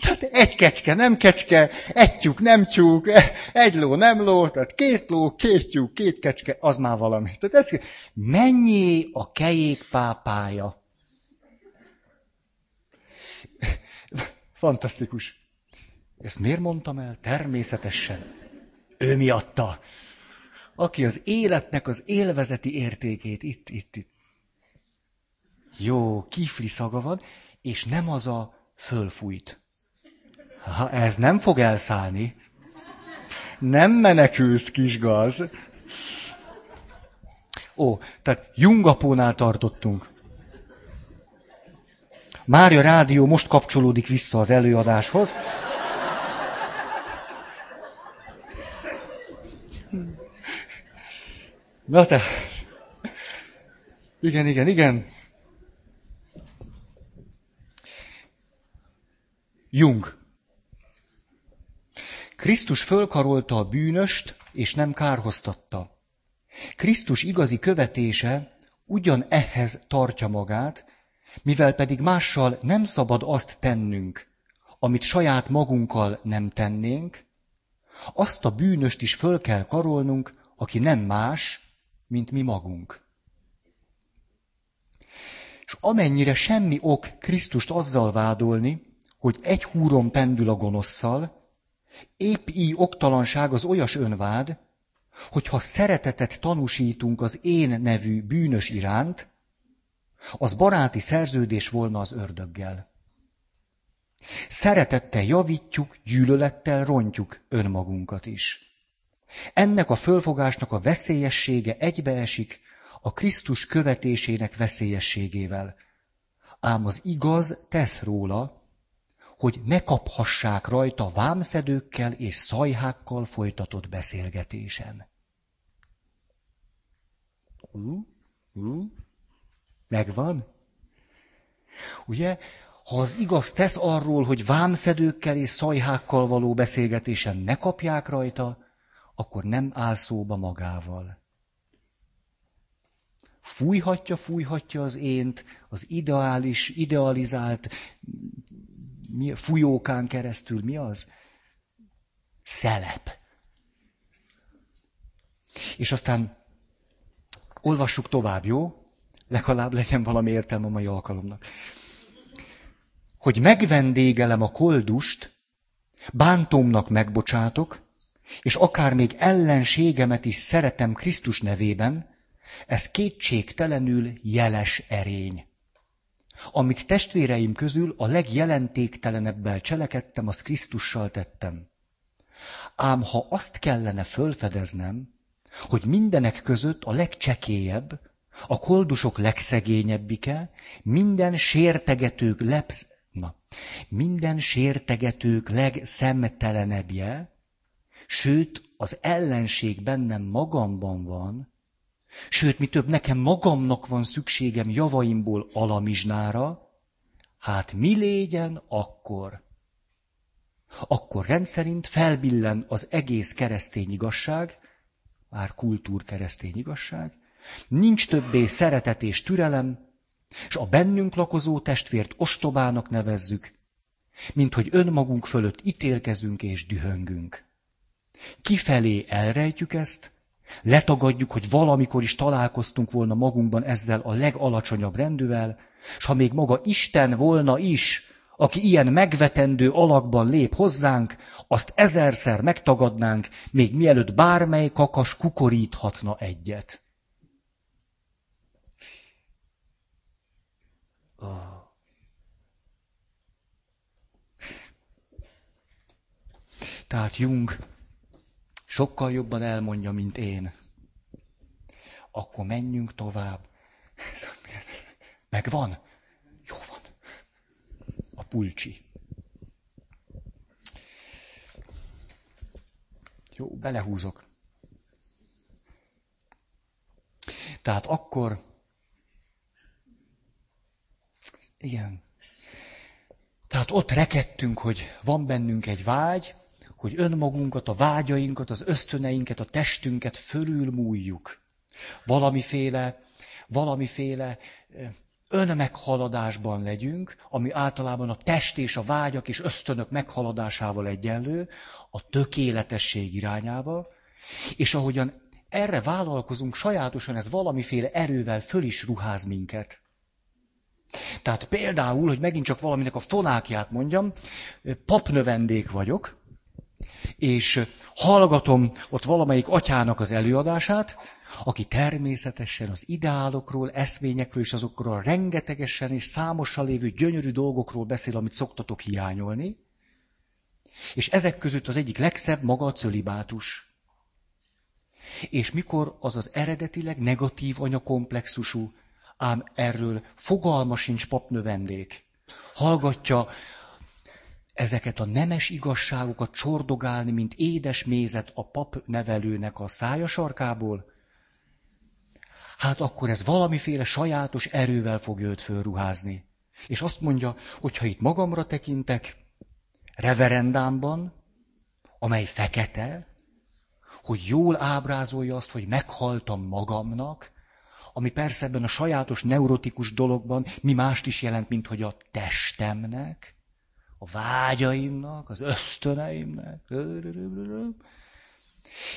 A: tehát egy kecske, nem kecske, egy tyúk, nem tyúk, egy ló, nem ló, tehát két ló, két tyúk, két kecske, az már valami. Tehát ez, mennyi a kejék pápája? Fantasztikus. Ezt miért mondtam el? Természetesen. Ő miatta. Aki az életnek az élvezeti értékét itt, itt, itt. Jó, kifli szaga van, és nem az a fölfújt. Ha ez nem fog elszállni. Nem menekülsz, kis gaz. Ó, tehát Jungapónál tartottunk. Mária Rádió most kapcsolódik vissza az előadáshoz. Na te. Igen, igen, igen. Jung. Krisztus fölkarolta a bűnöst, és nem kárhoztatta. Krisztus igazi követése ugyan ehhez tartja magát, mivel pedig mással nem szabad azt tennünk, amit saját magunkkal nem tennénk, azt a bűnöst is föl kell karolnunk, aki nem más, mint mi magunk. És amennyire semmi ok Krisztust azzal vádolni, hogy egy húron pendül a gonoszszal, épp így oktalanság az olyas önvád, hogyha szeretetet tanúsítunk az én nevű bűnös iránt, az baráti szerződés volna az ördöggel. Szeretettel javítjuk, gyűlölettel rontjuk önmagunkat is. Ennek a fölfogásnak a veszélyessége egybeesik a Krisztus követésének veszélyességével. Ám az igaz tesz róla, hogy ne kaphassák rajta vámszedőkkel és szajhákkal folytatott beszélgetésen. Uh, uh, megvan? Ugye, ha az igaz tesz arról, hogy vámszedőkkel és szajhákkal való beszélgetésen ne kapják rajta, akkor nem áll szóba magával. Fújhatja, fújhatja az ént, az ideális, idealizált mi, fújókán keresztül. Mi az? Szelep. És aztán olvassuk tovább, jó? Legalább legyen valami értelme a mai alkalomnak. Hogy megvendégelem a koldust, bántomnak megbocsátok, és akár még ellenségemet is szeretem Krisztus nevében, ez kétségtelenül jeles erény. Amit testvéreim közül a legjelentéktelenebbel cselekedtem, azt Krisztussal tettem. Ám ha azt kellene fölfedeznem, hogy mindenek között a legcsekélyebb, a koldusok legszegényebbike, minden sértegetők lepsz, na, minden sértegetők legszemtelenebbje, sőt, az ellenség bennem magamban van, Sőt, mi több, nekem magamnak van szükségem javaimból alamizsnára, hát mi légyen akkor? Akkor rendszerint felbillen az egész keresztény igazság, már kultúr keresztény igazság, nincs többé szeretet és türelem, és a bennünk lakozó testvért ostobának nevezzük, mint hogy önmagunk fölött ítélkezünk és dühöngünk. Kifelé elrejtjük ezt, Letagadjuk, hogy valamikor is találkoztunk volna magunkban ezzel a legalacsonyabb rendűvel, és ha még maga Isten volna is, aki ilyen megvetendő alakban lép hozzánk, azt ezerszer megtagadnánk, még mielőtt bármely kakas kukoríthatna egyet. Tehát Jung sokkal jobban elmondja, mint én. Akkor menjünk tovább. Megvan? Jó van. A pulcsi. Jó, belehúzok. Tehát akkor, igen, tehát ott rekedtünk, hogy van bennünk egy vágy, hogy önmagunkat, a vágyainkat, az ösztöneinket, a testünket fölülmúljuk. Valamiféle, valamiféle önmeghaladásban legyünk, ami általában a test és a vágyak és ösztönök meghaladásával egyenlő, a tökéletesség irányába, és ahogyan erre vállalkozunk, sajátosan ez valamiféle erővel föl is ruház minket. Tehát például, hogy megint csak valaminek a fonákját mondjam, papnövendék vagyok, és hallgatom ott valamelyik atyának az előadását, aki természetesen az ideálokról, eszményekről és azokról a rengetegesen és számosan lévő gyönyörű dolgokról beszél, amit szoktatok hiányolni. És ezek között az egyik legszebb maga a cölibátus. És mikor az az eredetileg negatív anyakomplexusú, ám erről fogalma sincs papnövendék, hallgatja ezeket a nemes igazságokat csordogálni, mint édes mézet a pap nevelőnek a szája sarkából, hát akkor ez valamiféle sajátos erővel fog őt fölruházni. És azt mondja, hogy ha itt magamra tekintek, reverendámban, amely fekete, hogy jól ábrázolja azt, hogy meghaltam magamnak, ami persze ebben a sajátos neurotikus dologban mi mást is jelent, mint hogy a testemnek, a vágyaimnak, az ösztöneimnek.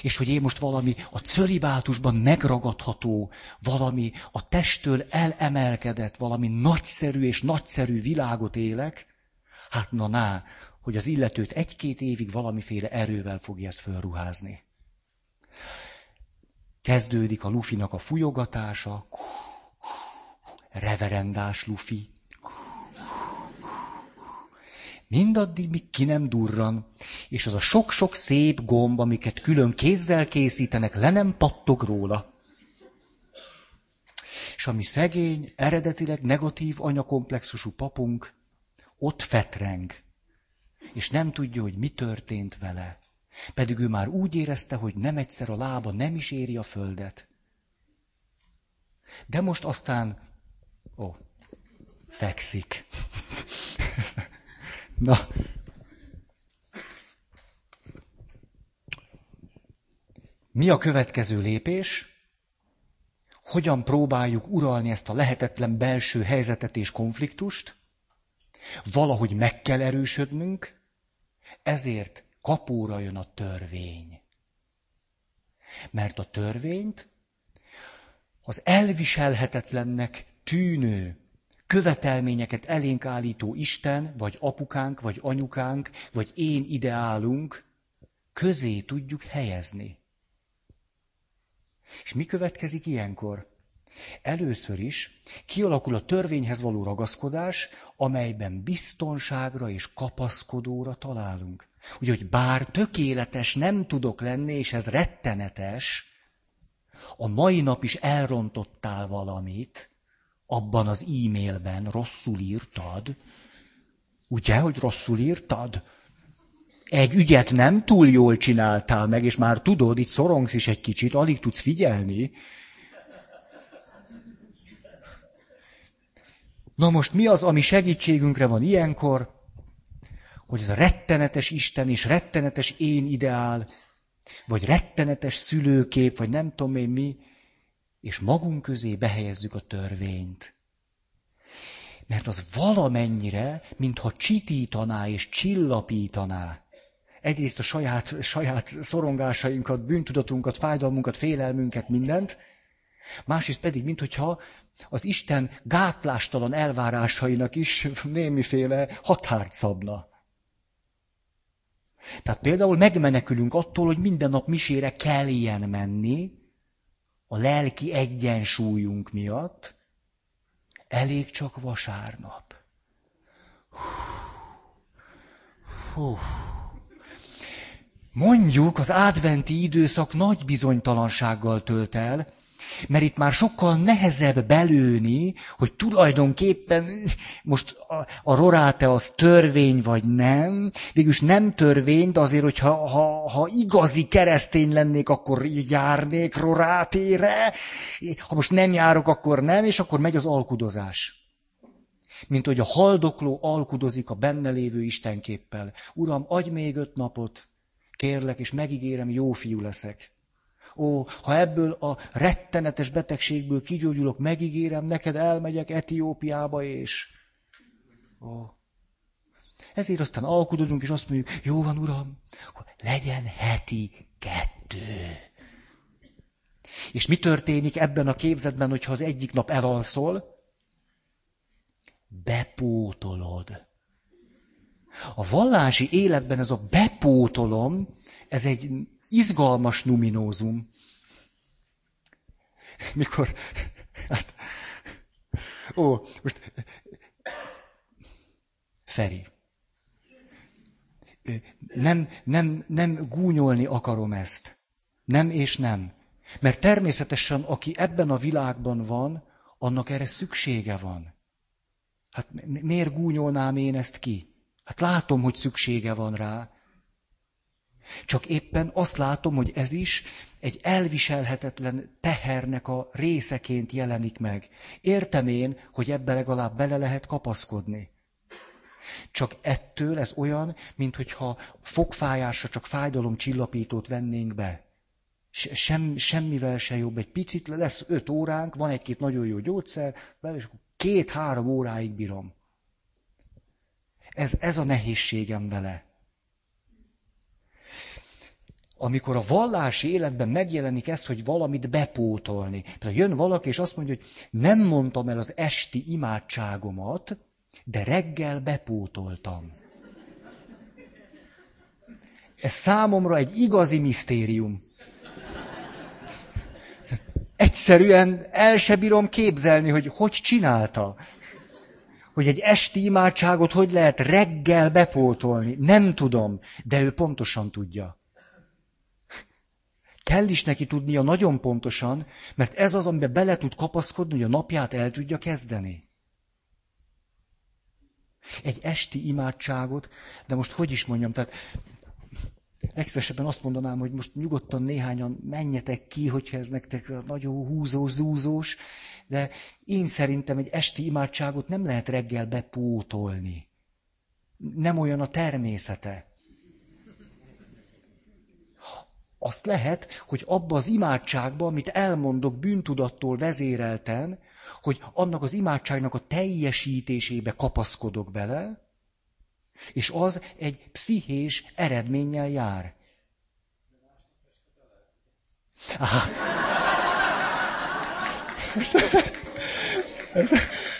A: És hogy én most valami a cölibátusban megragadható, valami a testtől elemelkedett, valami nagyszerű és nagyszerű világot élek, hát na ná, hogy az illetőt egy-két évig valamiféle erővel fogja ezt fölruházni. Kezdődik a lufinak a fujogatása, reverendás lufi, Mindaddig, míg ki nem durran, és az a sok-sok szép gomb, amiket külön kézzel készítenek, le nem pattog róla. És ami szegény, eredetileg negatív anyakomplexusú papunk, ott fetreng. és nem tudja, hogy mi történt vele. Pedig ő már úgy érezte, hogy nem egyszer a lába nem is éri a földet. De most aztán, ó, fekszik. Na. Mi a következő lépés? Hogyan próbáljuk uralni ezt a lehetetlen belső helyzetet és konfliktust? Valahogy meg kell erősödnünk, ezért kapóra jön a törvény. Mert a törvényt az elviselhetetlennek tűnő követelményeket elénk állító Isten, vagy apukánk, vagy anyukánk, vagy én ideálunk közé tudjuk helyezni. És mi következik ilyenkor? Először is kialakul a törvényhez való ragaszkodás, amelyben biztonságra és kapaszkodóra találunk. Ugye, hogy bár tökéletes nem tudok lenni, és ez rettenetes, a mai nap is elrontottál valamit, abban az e-mailben rosszul írtad. Ugye, hogy rosszul írtad? Egy ügyet nem túl jól csináltál meg, és már tudod, itt szorongsz is egy kicsit, alig tudsz figyelni. Na most mi az, ami segítségünkre van ilyenkor? Hogy ez a rettenetes Isten és rettenetes én ideál, vagy rettenetes szülőkép, vagy nem tudom én mi, és magunk közé behelyezzük a törvényt. Mert az valamennyire, mintha csitítaná és csillapítaná. Egyrészt a saját, saját szorongásainkat, bűntudatunkat, fájdalmunkat, félelmünket, mindent, másrészt pedig, mintha az Isten gátlástalan elvárásainak is némiféle határt szabna. Tehát például megmenekülünk attól, hogy minden nap misére kelljen menni, a lelki egyensúlyunk miatt, elég csak vasárnap. Hú. Mondjuk az adventi időszak nagy bizonytalansággal tölt el, mert itt már sokkal nehezebb belőni, hogy tulajdonképpen most a, a roráte az törvény vagy nem. Végülis nem törvény, de azért, hogyha ha, ha igazi keresztény lennék, akkor járnék rorátére. Ha most nem járok, akkor nem, és akkor megy az alkudozás. Mint hogy a haldokló alkudozik a benne lévő istenképpel. Uram, adj még öt napot, kérlek, és megígérem, jó fiú leszek. Ó, ha ebből a rettenetes betegségből kigyógyulok, megígérem, neked elmegyek Etiópiába, és... Ó. Ezért aztán alkudozunk, és azt mondjuk, jó van, uram, legyen heti kettő. És mi történik ebben a képzetben, hogyha az egyik nap elalszol? Bepótolod. A vallási életben ez a bepótolom, ez egy izgalmas numinózum. Mikor, hát, ó, most, Feri, nem, nem, nem gúnyolni akarom ezt. Nem és nem. Mert természetesen, aki ebben a világban van, annak erre szüksége van. Hát miért gúnyolnám én ezt ki? Hát látom, hogy szüksége van rá. Csak éppen azt látom, hogy ez is egy elviselhetetlen tehernek a részeként jelenik meg. Értem én, hogy ebbe legalább bele lehet kapaszkodni. Csak ettől ez olyan, mintha fogfájásra csak fájdalomcsillapítót vennénk be. Sem, semmivel se jobb. Egy picit lesz öt óránk, van egy-két nagyon jó gyógyszer, és két-három óráig bírom. Ez, ez a nehézségem vele amikor a vallási életben megjelenik ez, hogy valamit bepótolni. Tehát jön valaki, és azt mondja, hogy nem mondtam el az esti imádságomat, de reggel bepótoltam. Ez számomra egy igazi misztérium. Egyszerűen el se bírom képzelni, hogy hogy csinálta. Hogy egy esti imádságot hogy lehet reggel bepótolni. Nem tudom, de ő pontosan tudja. Kell is neki tudnia nagyon pontosan, mert ez az, amiben bele tud kapaszkodni, hogy a napját el tudja kezdeni. Egy esti imádságot, de most hogy is mondjam, tehát legszívesebben azt mondanám, hogy most nyugodtan néhányan menjetek ki, hogyha ez nektek nagyon húzós, zúzós, de én szerintem egy esti imádságot nem lehet reggel bepótolni. Nem olyan a természete. Azt lehet, hogy abba az imádságba, amit elmondok bűntudattól vezérelten, hogy annak az imádságnak a teljesítésébe kapaszkodok bele, és az egy pszichés eredménnyel jár. Aha.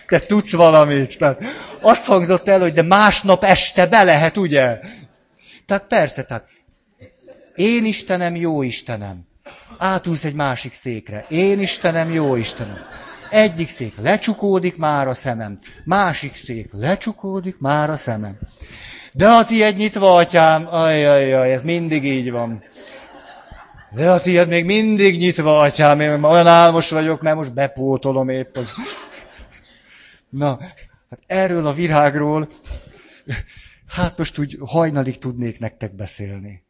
A: Te tudsz valamit. Tehát azt hangzott el, hogy de másnap este be lehet, ugye? Tehát persze, tehát én Istenem, jó Istenem. Átülsz egy másik székre. Én Istenem, jó Istenem. Egyik szék lecsukódik, már a szemem. Másik szék lecsukódik, már a szemem. De a tiéd nyitva, atyám, ajajaj, ez mindig így van. De a tiéd még mindig nyitva, atyám, én olyan álmos vagyok, mert most bepótolom épp az. Na, hát erről a virágról, hát most úgy hajnalig tudnék nektek beszélni.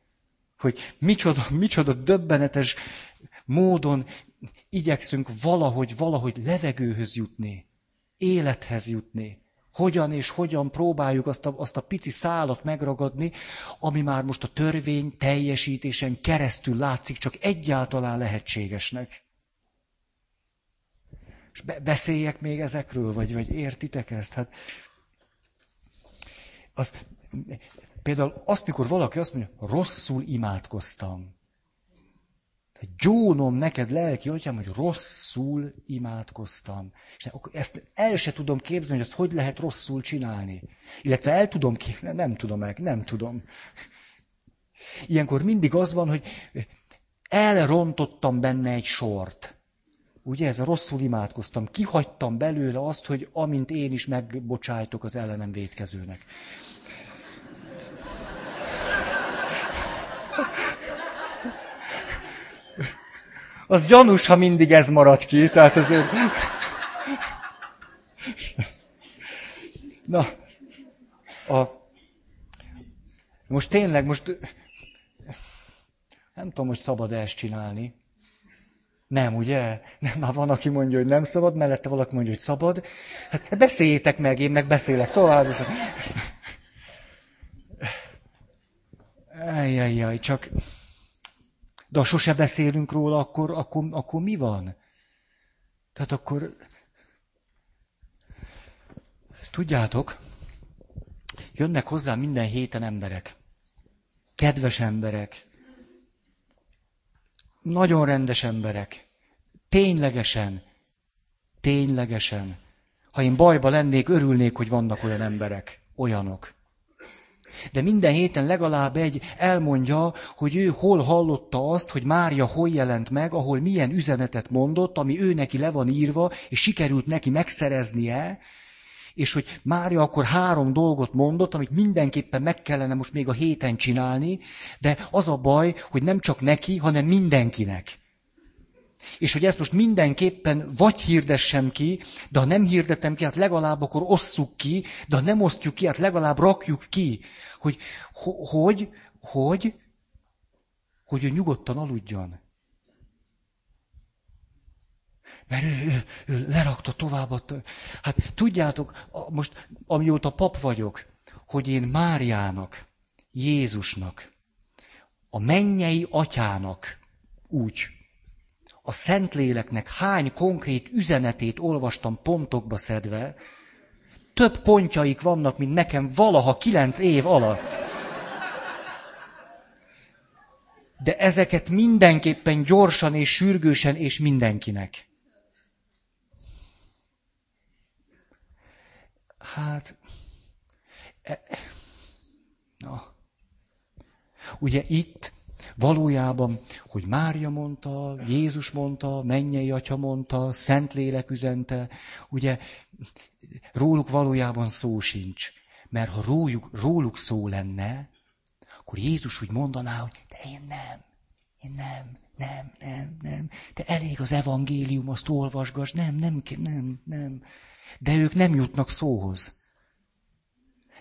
A: Hogy micsoda, micsoda döbbenetes módon igyekszünk valahogy, valahogy levegőhöz jutni, élethez jutni. Hogyan és hogyan próbáljuk azt a, azt a pici szálat megragadni, ami már most a törvény teljesítésen keresztül látszik csak egyáltalán lehetségesnek. És be, beszéljek még ezekről, vagy, vagy értitek ezt? Hát, az, például azt, mikor valaki azt mondja, rosszul imádkoztam. Gyónom neked, lelki atyám, hogy rosszul imádkoztam. És ezt el se tudom képzelni, hogy ezt hogy lehet rosszul csinálni. Illetve el tudom képzelni, nem tudom meg, nem tudom. Ilyenkor mindig az van, hogy elrontottam benne egy sort. Ugye ez a rosszul imádkoztam. Kihagytam belőle azt, hogy amint én is megbocsájtok az ellenem védkezőnek. Az gyanús, ha mindig ez marad ki, tehát azért... Na, a... most tényleg, most nem tudom, hogy szabad ezt csinálni. Nem, ugye? Nem, már van, aki mondja, hogy nem szabad, mellette valaki mondja, hogy szabad. Hát beszéljétek meg, én meg beszélek tovább. És... Ajjajjaj, csak... De ha sose beszélünk róla, akkor, akkor, akkor mi van? Tehát akkor... Tudjátok, jönnek hozzá minden héten emberek. Kedves emberek. Nagyon rendes emberek. Ténylegesen. Ténylegesen. Ha én bajba lennék, örülnék, hogy vannak olyan emberek. Olyanok. De minden héten legalább egy elmondja, hogy ő hol hallotta azt, hogy Mária hol jelent meg, ahol milyen üzenetet mondott, ami ő neki le van írva, és sikerült neki megszereznie, és hogy Mária akkor három dolgot mondott, amit mindenképpen meg kellene most még a héten csinálni, de az a baj, hogy nem csak neki, hanem mindenkinek. És hogy ezt most mindenképpen vagy hirdessem ki, de ha nem hirdetem ki, hát legalább akkor osszuk ki, de ha nem osztjuk ki, hát legalább rakjuk ki, hogy hogy, hogy, hogy ő nyugodtan aludjon. Mert ő, ő, ő lerakta tovább. Hát tudjátok, most amióta pap vagyok, hogy én Máriának, Jézusnak, a mennyei atyának úgy, a Szentléleknek hány konkrét üzenetét olvastam pontokba szedve, több pontjaik vannak, mint nekem valaha kilenc év alatt. De ezeket mindenképpen gyorsan és sürgősen és mindenkinek. Hát, e, na. Ugye itt valójában, hogy Mária mondta, Jézus mondta, mennyei atya mondta, Szentlélek üzente, ugye róluk valójában szó sincs. Mert ha róluk, róluk szó lenne, akkor Jézus úgy mondaná, hogy de én nem, én nem, nem, nem, nem. Te elég az evangélium, azt olvasgass, nem, nem, nem, nem. De ők nem jutnak szóhoz.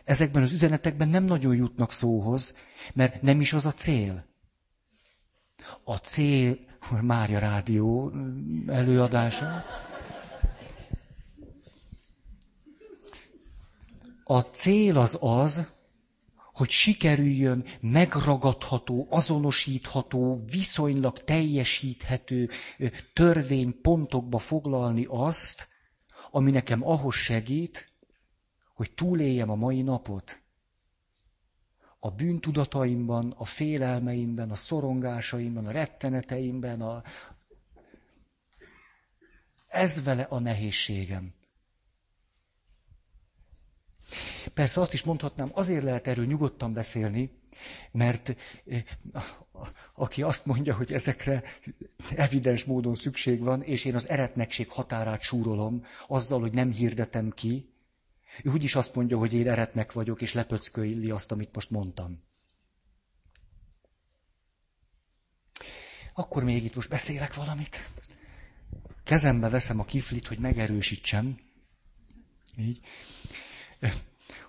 A: ezekben az üzenetekben nem nagyon jutnak szóhoz, mert nem is az a cél. A cél, Mária Rádió előadása. A cél az az, hogy sikerüljön megragadható, azonosítható, viszonylag teljesíthető törvénypontokba foglalni azt, ami nekem ahhoz segít, hogy túléljem a mai napot. A bűntudataimban, a félelmeimben, a szorongásaimban, a retteneteimben, a... ez vele a nehézségem. Persze azt is mondhatnám, azért lehet erről nyugodtan beszélni, mert eh, aki azt mondja, hogy ezekre evidens módon szükség van, és én az eretnekség határát súrolom, azzal, hogy nem hirdetem ki, ő úgyis azt mondja, hogy én eretnek vagyok, és lepöcköli azt, amit most mondtam. Akkor még itt most beszélek valamit. Kezembe veszem a kiflit, hogy megerősítsem. Így.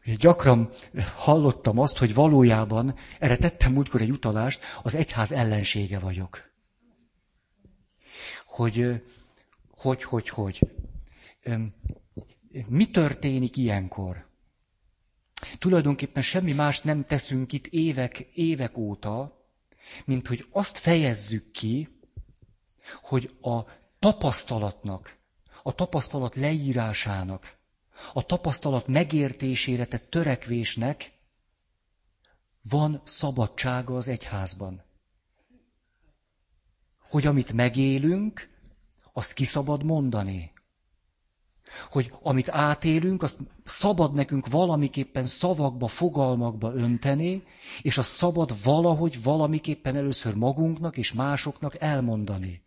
A: Ugye gyakran hallottam azt, hogy valójában, erre tettem múltkor egy utalást, az egyház ellensége vagyok. Hogy, hogy, hogy, hogy. Mi történik ilyenkor? Tulajdonképpen semmi más nem teszünk itt évek, évek óta, mint hogy azt fejezzük ki, hogy a tapasztalatnak, a tapasztalat leírásának, a tapasztalat megértésére tett törekvésnek van szabadsága az egyházban. Hogy amit megélünk, azt ki szabad mondani. Hogy amit átélünk, azt szabad nekünk valamiképpen szavakba, fogalmakba önteni, és azt szabad valahogy valamiképpen először magunknak és másoknak elmondani.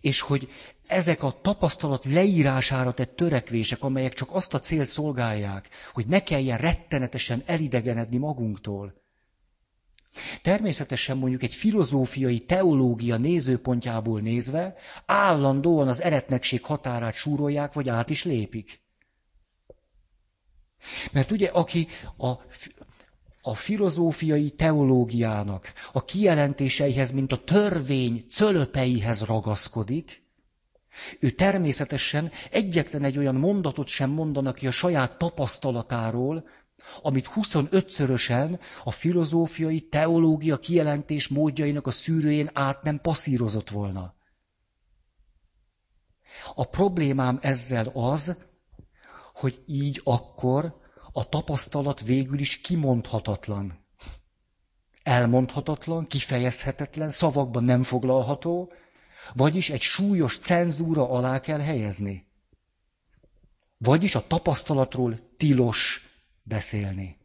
A: És hogy ezek a tapasztalat leírására tett törekvések, amelyek csak azt a célt szolgálják, hogy ne kelljen rettenetesen elidegenedni magunktól. Természetesen mondjuk egy filozófiai teológia nézőpontjából nézve állandóan az eretnekség határát súrolják, vagy át is lépik. Mert ugye, aki a, a filozófiai teológiának a kijelentéseihez, mint a törvény cölöpeihez ragaszkodik, ő természetesen egyetlen egy olyan mondatot sem mondanak ki a saját tapasztalatáról, amit 25-szörösen a filozófiai, teológia kijelentés módjainak a szűrőjén át nem passzírozott volna. A problémám ezzel az, hogy így akkor a tapasztalat végül is kimondhatatlan. Elmondhatatlan, kifejezhetetlen, szavakban nem foglalható, vagyis egy súlyos cenzúra alá kell helyezni. Vagyis a tapasztalatról tilos beszélni.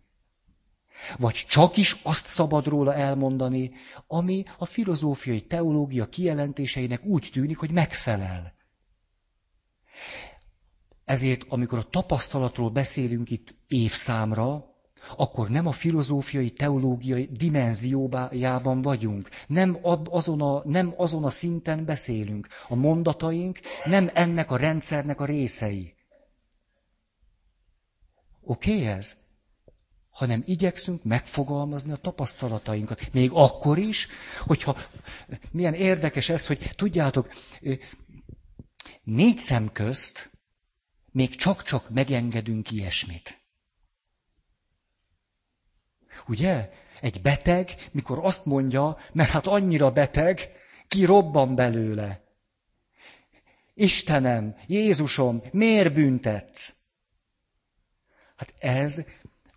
A: Vagy csak is azt szabad róla elmondani, ami a filozófiai teológia kijelentéseinek úgy tűnik, hogy megfelel. Ezért, amikor a tapasztalatról beszélünk itt évszámra, akkor nem a filozófiai, teológiai dimenziójában vagyunk. Nem azon, a, nem azon a szinten beszélünk. A mondataink nem ennek a rendszernek a részei. Oké okay ez? Hanem igyekszünk megfogalmazni a tapasztalatainkat. Még akkor is, hogyha milyen érdekes ez, hogy tudjátok, négy szem közt még csak-csak megengedünk ilyesmit. Ugye? Egy beteg, mikor azt mondja, mert hát annyira beteg, ki robban belőle. Istenem, Jézusom, miért büntetsz? Hát ez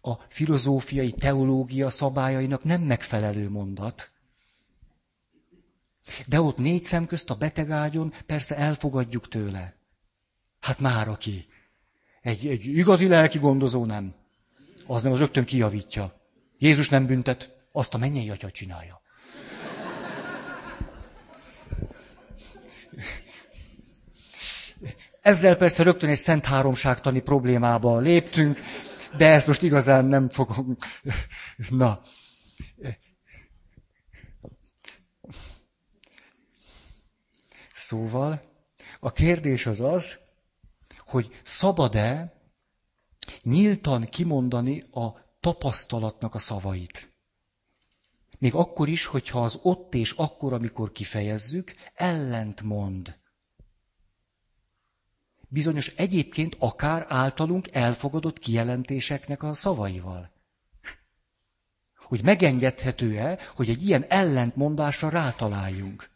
A: a filozófiai teológia szabályainak nem megfelelő mondat. De ott négy szem közt a betegágyon persze elfogadjuk tőle. Hát már aki. Egy, egy igazi lelki gondozó nem. Az nem, az rögtön kijavítja. Jézus nem büntet, azt a mennyei atya csinálja. Ezzel persze rögtön egy szent háromságtani problémába léptünk, de ezt most igazán nem fogom. Na. Szóval a kérdés az az, hogy szabad-e nyíltan kimondani a tapasztalatnak a szavait. Még akkor is, hogyha az ott és akkor, amikor kifejezzük, ellent mond. Bizonyos egyébként akár általunk elfogadott kijelentéseknek a szavaival. Hogy megengedhető-e, hogy egy ilyen ellentmondásra rátaláljunk.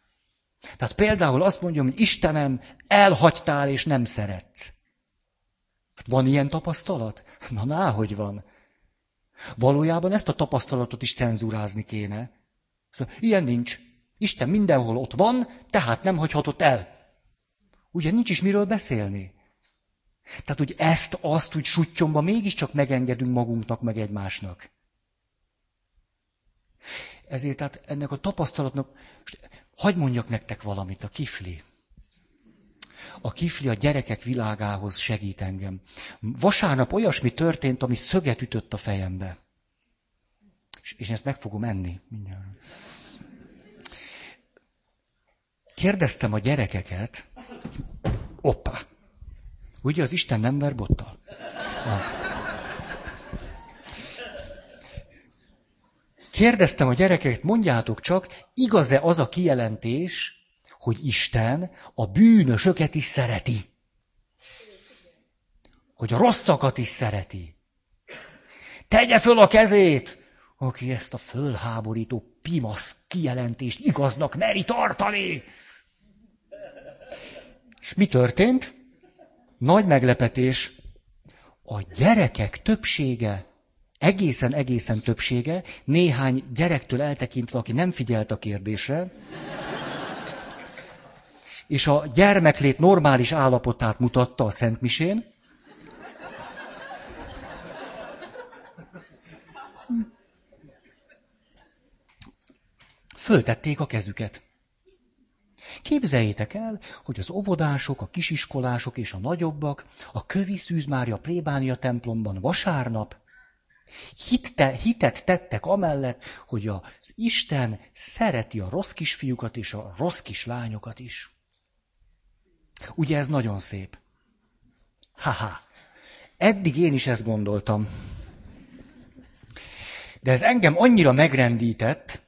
A: Tehát például azt mondjam, hogy Istenem, elhagytál és nem szeretsz. Hát van ilyen tapasztalat? Na, náhogy van. Valójában ezt a tapasztalatot is cenzúrázni kéne. Szóval, ilyen nincs. Isten mindenhol ott van, tehát nem hagyhatott el. Ugye nincs is miről beszélni. Tehát, hogy ezt, azt úgy sutyomba mégiscsak megengedünk magunknak, meg egymásnak. Ezért tehát ennek a tapasztalatnak, hagyd mondjak nektek valamit, a kifli. A kifli a gyerekek világához segít engem. Vasárnap olyasmi történt, ami szöget ütött a fejembe. És én ezt meg fogom enni mindjárt. Kérdeztem a gyerekeket, oppá, ugye az Isten nem ver bottal? Kérdeztem a gyerekeket, mondjátok csak, igaz-e az a kijelentés, hogy Isten a bűnösöket is szereti. Hogy a rosszakat is szereti. Tegye föl a kezét, aki ezt a fölháborító pimasz kijelentést igaznak meri tartani. És mi történt? Nagy meglepetés. A gyerekek többsége, egészen-egészen többsége, néhány gyerektől eltekintve, aki nem figyelt a kérdésre, és a gyermeklét normális állapotát mutatta a Szentmisén. Föltették a kezüket. Képzeljétek el, hogy az óvodások, a kisiskolások és a nagyobbak a Kövi Szűz Mária plébánia templomban vasárnap hitte, hitet tettek amellett, hogy az Isten szereti a rossz kisfiúkat és a rossz kislányokat is. Ugye ez nagyon szép? Haha. Eddig én is ezt gondoltam. De ez engem annyira megrendített,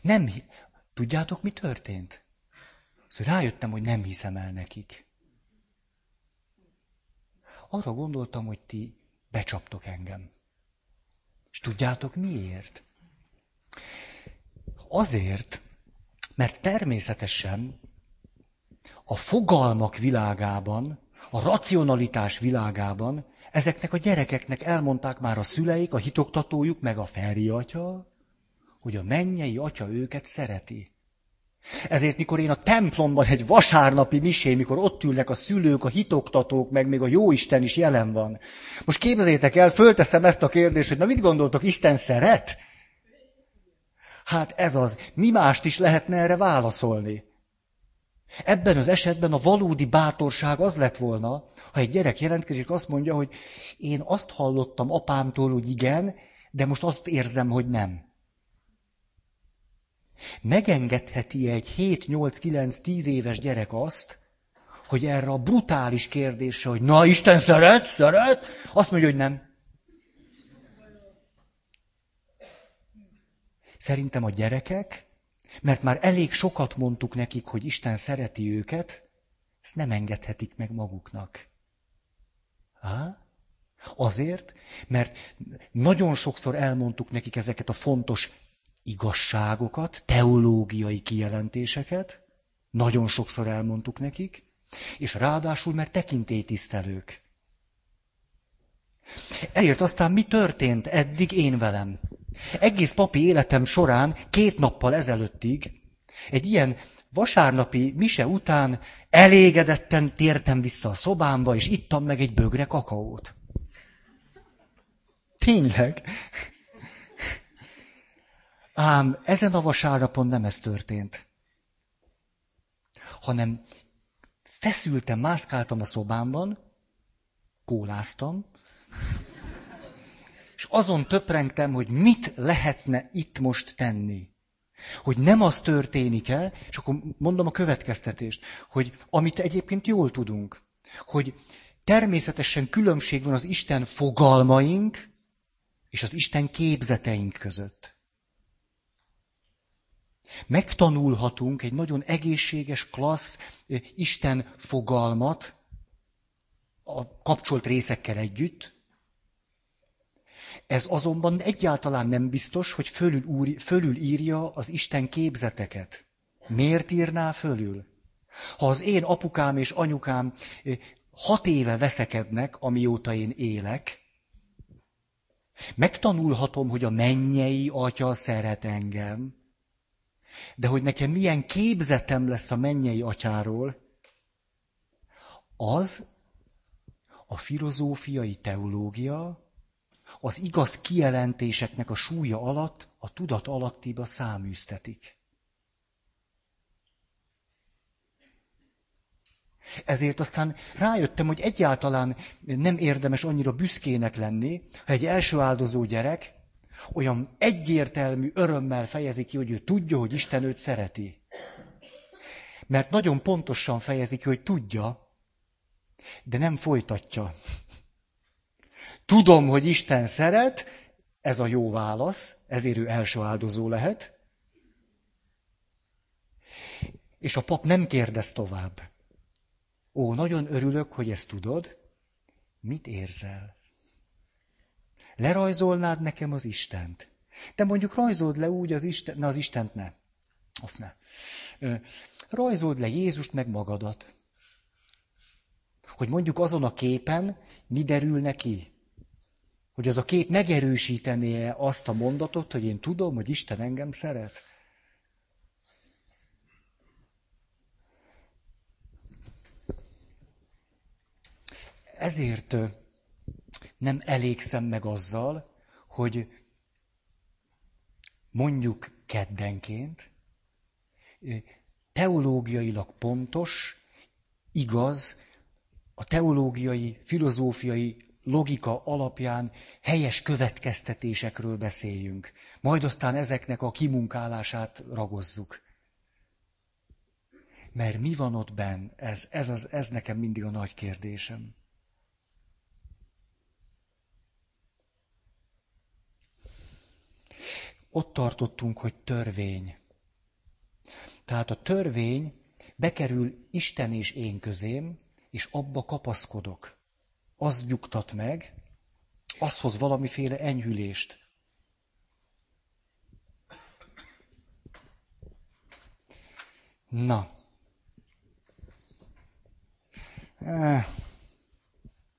A: nem, tudjátok, mi történt? Szóval rájöttem, hogy nem hiszem el nekik. Arra gondoltam, hogy ti becsaptok engem. És tudjátok miért? Azért, mert természetesen a fogalmak világában, a racionalitás világában ezeknek a gyerekeknek elmondták már a szüleik, a hitoktatójuk, meg a Feri atya, hogy a mennyei atya őket szereti. Ezért, mikor én a templomban egy vasárnapi misé, mikor ott ülnek a szülők, a hitoktatók, meg még a jóisten is jelen van. Most képzeljétek el, fölteszem ezt a kérdést, hogy na mit gondoltok, Isten szeret? Hát ez az, mi mást is lehetne erre válaszolni? Ebben az esetben a valódi bátorság az lett volna, ha egy gyerek jelentkezik, azt mondja, hogy én azt hallottam apámtól, hogy igen, de most azt érzem, hogy nem. Megengedheti egy 7, 8, 9, 10 éves gyerek azt, hogy erre a brutális kérdésre, hogy na Isten szeret, szeret, azt mondja, hogy nem. Szerintem a gyerekek mert már elég sokat mondtuk nekik, hogy Isten szereti őket, ezt nem engedhetik meg maguknak. Há? Azért, mert nagyon sokszor elmondtuk nekik ezeket a fontos igazságokat, teológiai kijelentéseket, nagyon sokszor elmondtuk nekik, és ráadásul, mert tekintélytisztelők. Ezért aztán mi történt eddig én velem? Egész papi életem során, két nappal ezelőttig, egy ilyen vasárnapi mise után elégedetten tértem vissza a szobámba, és ittam meg egy bögre kakaót. Tényleg. Ám ezen a vasárnapon nem ez történt. Hanem feszültem, mászkáltam a szobámban, kóláztam, és azon töprengtem, hogy mit lehetne itt most tenni. Hogy nem az történik el, és akkor mondom a következtetést, hogy amit egyébként jól tudunk, hogy természetesen különbség van az Isten fogalmaink és az Isten képzeteink között. Megtanulhatunk egy nagyon egészséges, klassz Isten fogalmat a kapcsolt részekkel együtt. Ez azonban egyáltalán nem biztos, hogy fölül, úr, fölül írja az Isten képzeteket. Miért írná fölül? Ha az én apukám és anyukám hat éve veszekednek, amióta én élek, megtanulhatom, hogy a mennyei atya szeret engem, de hogy nekem milyen képzetem lesz a mennyei atyáról, az a filozófiai teológia, az igaz kijelentéseknek a súlya alatt a tudat alattiba száműztetik. Ezért aztán rájöttem, hogy egyáltalán nem érdemes annyira büszkének lenni, ha egy első áldozó gyerek olyan egyértelmű örömmel fejezi ki, hogy ő tudja, hogy Isten őt szereti. Mert nagyon pontosan fejezi ki, hogy tudja, de nem folytatja. Tudom, hogy Isten szeret, ez a jó válasz, ezért ő első áldozó lehet. És a pap nem kérdez tovább. Ó, nagyon örülök, hogy ezt tudod. Mit érzel? Lerajzolnád nekem az Istent. De mondjuk rajzold le úgy az Isten, na az Istent ne. Azt ne. Rajzold le Jézust meg magadat. Hogy mondjuk azon a képen mi derül neki? Hogy az a kép megerősítené azt a mondatot, hogy én tudom, hogy Isten engem szeret? Ezért nem elégszem meg azzal, hogy mondjuk keddenként teológiailag pontos, igaz, a teológiai, filozófiai logika alapján helyes következtetésekről beszéljünk. Majd aztán ezeknek a kimunkálását ragozzuk. Mert mi van ott benn? Ez, ez, az, ez nekem mindig a nagy kérdésem. Ott tartottunk, hogy törvény. Tehát a törvény bekerül Isten és én közém, és abba kapaszkodok. Az nyugtat meg, az hoz valamiféle enyhülést. Na.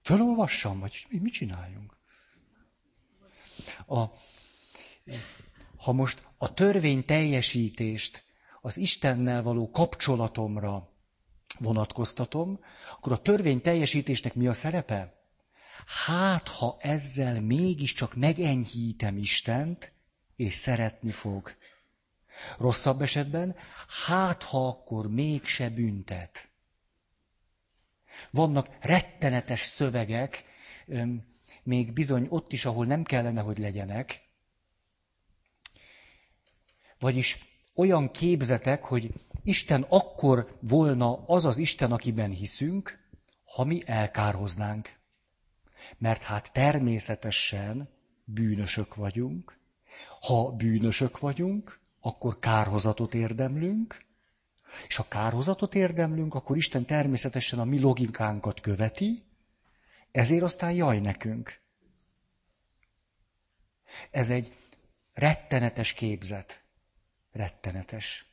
A: Fölolvassam, vagy mit csináljunk? A, ha most a törvény teljesítést az Istennel való kapcsolatomra vonatkoztatom, akkor a törvény teljesítésnek mi a szerepe? Hát, ha ezzel mégiscsak megenyhítem Istent, és szeretni fog. Rosszabb esetben, hát, ha akkor mégse büntet. Vannak rettenetes szövegek, még bizony ott is, ahol nem kellene, hogy legyenek, vagyis olyan képzetek, hogy Isten akkor volna az az Isten, akiben hiszünk, ha mi elkárhoznánk. Mert hát természetesen bűnösök vagyunk. Ha bűnösök vagyunk, akkor kárhozatot érdemlünk, és ha kárhozatot érdemlünk, akkor Isten természetesen a mi logikánkat követi, ezért aztán jaj nekünk. Ez egy rettenetes képzet. Rettenetes.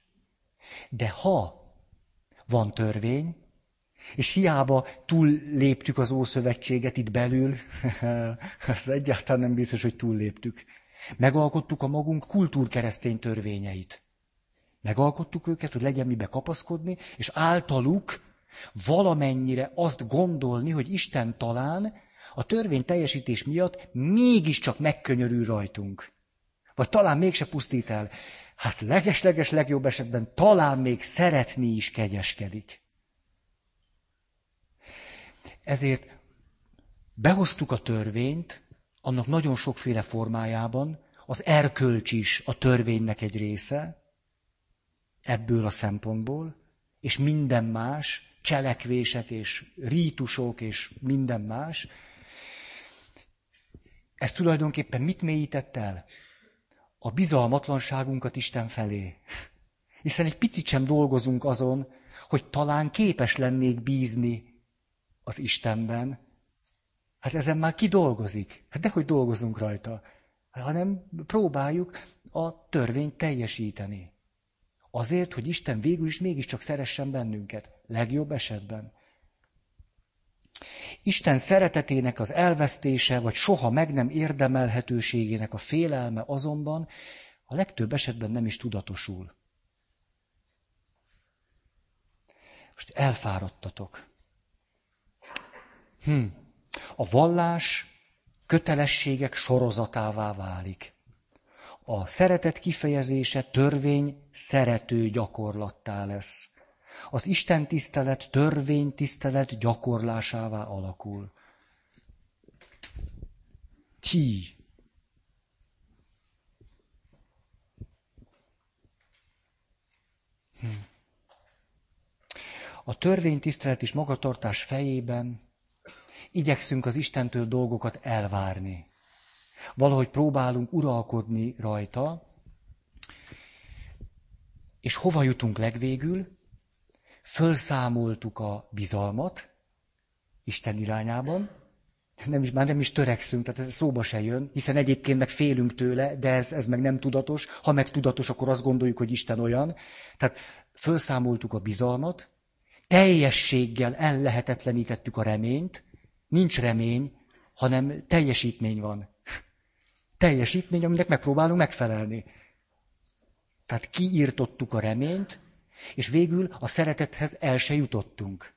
A: De ha van törvény, és hiába túlléptük az Ószövetséget itt belül, az egyáltalán nem biztos, hogy túlléptük. Megalkottuk a magunk kultúrkeresztény törvényeit. Megalkottuk őket, hogy legyen mibe kapaszkodni, és általuk valamennyire azt gondolni, hogy Isten talán a törvény teljesítés miatt mégiscsak megkönyörül rajtunk. Vagy talán mégse pusztít el hát legesleges legjobb esetben talán még szeretni is kegyeskedik. Ezért behoztuk a törvényt, annak nagyon sokféle formájában, az erkölcs is a törvénynek egy része, ebből a szempontból, és minden más, cselekvések és rítusok és minden más, ez tulajdonképpen mit mélyített el? A bizalmatlanságunkat Isten felé. Hiszen egy picit sem dolgozunk azon, hogy talán képes lennék bízni az Istenben. Hát ezen már ki dolgozik? Hát dehogy dolgozunk rajta. Hanem próbáljuk a törvényt teljesíteni. Azért, hogy Isten végül is mégiscsak szeressen bennünket. Legjobb esetben. Isten szeretetének az elvesztése, vagy soha meg nem érdemelhetőségének a félelme azonban a legtöbb esetben nem is tudatosul. Most elfáradtatok. Hm. A vallás kötelességek sorozatává válik. A szeretet kifejezése törvény szerető gyakorlattá lesz az Isten tisztelet, törvény tisztelet gyakorlásává alakul. Ti. Hm. A törvénytisztelet és magatartás fejében igyekszünk az Istentől dolgokat elvárni. Valahogy próbálunk uralkodni rajta, és hova jutunk legvégül? Fölszámoltuk a bizalmat Isten irányában, nem is, már nem is törekszünk, tehát ez szóba se jön, hiszen egyébként meg félünk tőle, de ez, ez meg nem tudatos. Ha meg tudatos, akkor azt gondoljuk, hogy Isten olyan. Tehát fölszámoltuk a bizalmat, teljességgel ellehetetlenítettük a reményt, nincs remény, hanem teljesítmény van. Teljesítmény, aminek megpróbálunk megfelelni. Tehát kiírtottuk a reményt, és végül a szeretethez el se jutottunk.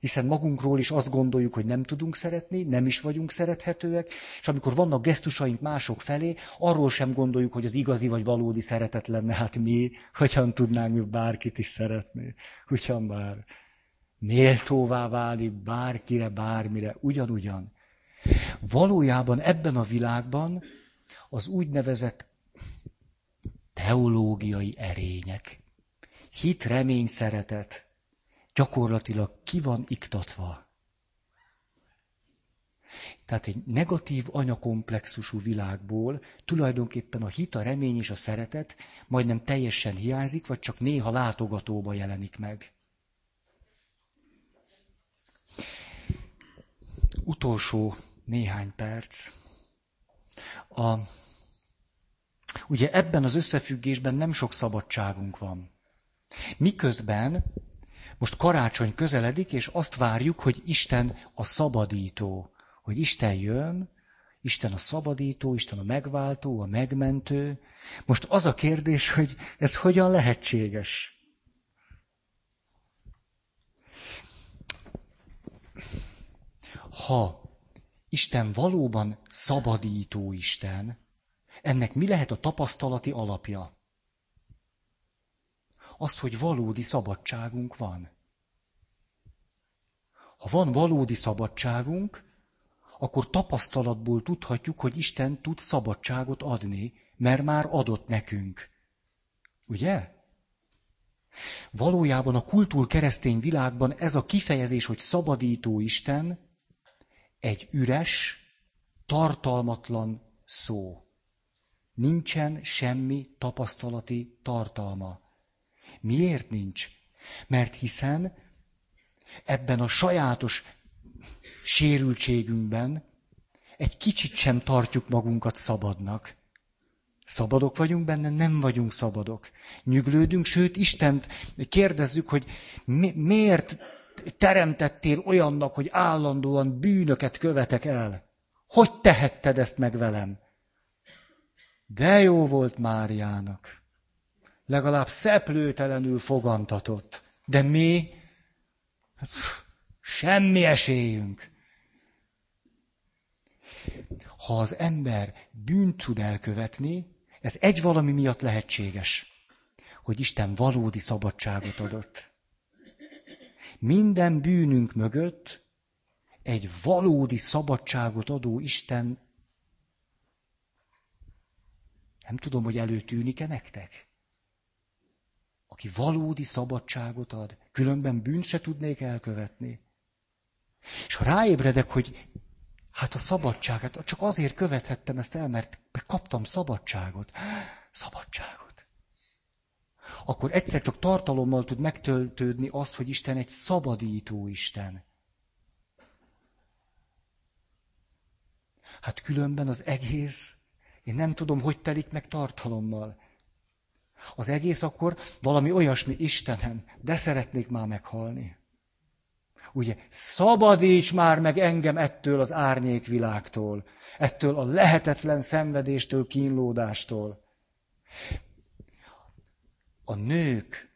A: Hiszen magunkról is azt gondoljuk, hogy nem tudunk szeretni, nem is vagyunk szerethetőek, és amikor vannak gesztusaink mások felé, arról sem gondoljuk, hogy az igazi vagy valódi szeretet lenne, hát mi, hogyan tudnánk mi bárkit is szeretni, hogyan bár méltóvá válik bárkire, bármire, ugyanúgyan. Valójában ebben a világban az úgynevezett teológiai erények, hit, remény, szeretet gyakorlatilag ki van iktatva. Tehát egy negatív anyakomplexusú világból tulajdonképpen a hit, a remény és a szeretet majdnem teljesen hiányzik, vagy csak néha látogatóba jelenik meg. Utolsó néhány perc. A, ugye ebben az összefüggésben nem sok szabadságunk van. Miközben most karácsony közeledik, és azt várjuk, hogy Isten a szabadító, hogy Isten jön, Isten a szabadító, Isten a megváltó, a megmentő. Most az a kérdés, hogy ez hogyan lehetséges? Ha Isten valóban szabadító Isten, ennek mi lehet a tapasztalati alapja? Az, hogy valódi szabadságunk van. Ha van valódi szabadságunk, akkor tapasztalatból tudhatjuk, hogy Isten tud szabadságot adni, mert már adott nekünk. Ugye? Valójában a kultúr keresztény világban ez a kifejezés, hogy szabadító Isten, egy üres, tartalmatlan szó. Nincsen semmi tapasztalati tartalma. Miért nincs? Mert hiszen ebben a sajátos sérültségünkben egy kicsit sem tartjuk magunkat szabadnak. Szabadok vagyunk benne, nem vagyunk szabadok. Nyüglődünk, sőt, Istent kérdezzük, hogy mi, miért teremtettél olyannak, hogy állandóan bűnöket követek el? Hogy tehetted ezt meg velem? De jó volt Máriának legalább szeplőtelenül fogantatott. De mi? Hát, semmi esélyünk. Ha az ember bűnt tud elkövetni, ez egy valami miatt lehetséges, hogy Isten valódi szabadságot adott. Minden bűnünk mögött egy valódi szabadságot adó Isten, nem tudom, hogy előtűnik-e nektek? Aki valódi szabadságot ad, különben bűnt se tudnék elkövetni. És ha ráébredek, hogy hát a szabadságát, csak azért követhettem ezt el, mert kaptam szabadságot. Szabadságot. Akkor egyszer csak tartalommal tud megtöltődni azt, hogy Isten egy szabadító Isten. Hát különben az egész, én nem tudom, hogy telik meg tartalommal. Az egész akkor valami olyasmi, Istenem, de szeretnék már meghalni. Ugye, szabadíts már meg engem ettől az árnyékvilágtól, ettől a lehetetlen szenvedéstől, kínlódástól. A nők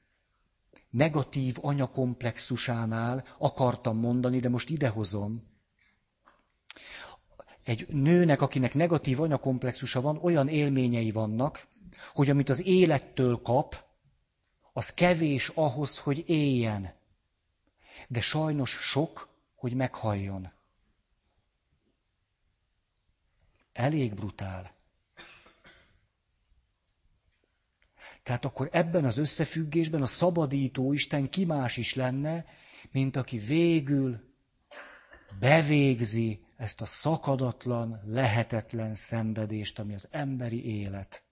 A: negatív anyakomplexusánál akartam mondani, de most idehozom. Egy nőnek, akinek negatív anyakomplexusa van, olyan élményei vannak, hogy amit az élettől kap, az kevés ahhoz, hogy éljen. De sajnos sok, hogy meghalljon. Elég brutál. Tehát akkor ebben az összefüggésben a szabadító Isten ki más is lenne, mint aki végül bevégzi ezt a szakadatlan, lehetetlen szenvedést, ami az emberi élet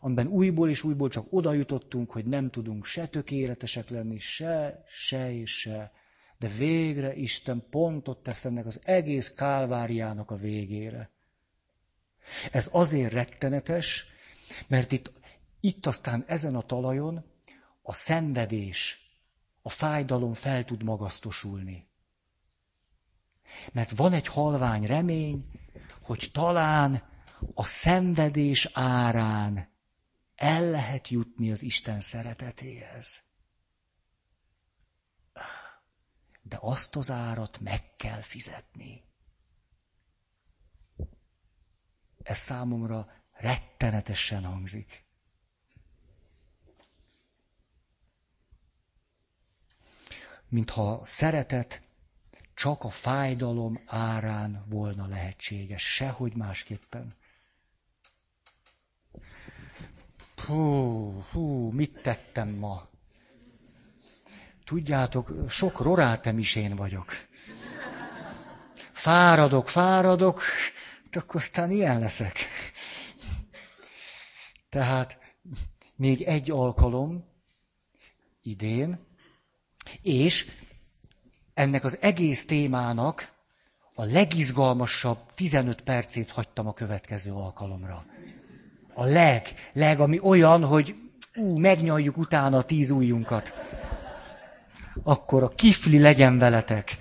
A: amiben újból és újból csak oda jutottunk, hogy nem tudunk se tökéletesek lenni, se, se és se. De végre Isten pontot tesz ennek az egész kálváriának a végére. Ez azért rettenetes, mert itt, itt aztán ezen a talajon a szenvedés, a fájdalom fel tud magasztosulni. Mert van egy halvány remény, hogy talán a szenvedés árán el lehet jutni az Isten szeretetéhez. De azt az árat meg kell fizetni. Ez számomra rettenetesen hangzik. Mintha szeretet csak a fájdalom árán volna lehetséges, sehogy másképpen. Hú, hú, mit tettem ma? Tudjátok, sok rorátem is én vagyok. Fáradok, fáradok, akkor aztán ilyen leszek. Tehát még egy alkalom idén, és ennek az egész témának a legizgalmasabb 15 percét hagytam a következő alkalomra a leg, leg, ami olyan, hogy ú, megnyaljuk utána a tíz ujjunkat. Akkor a kifli legyen veletek.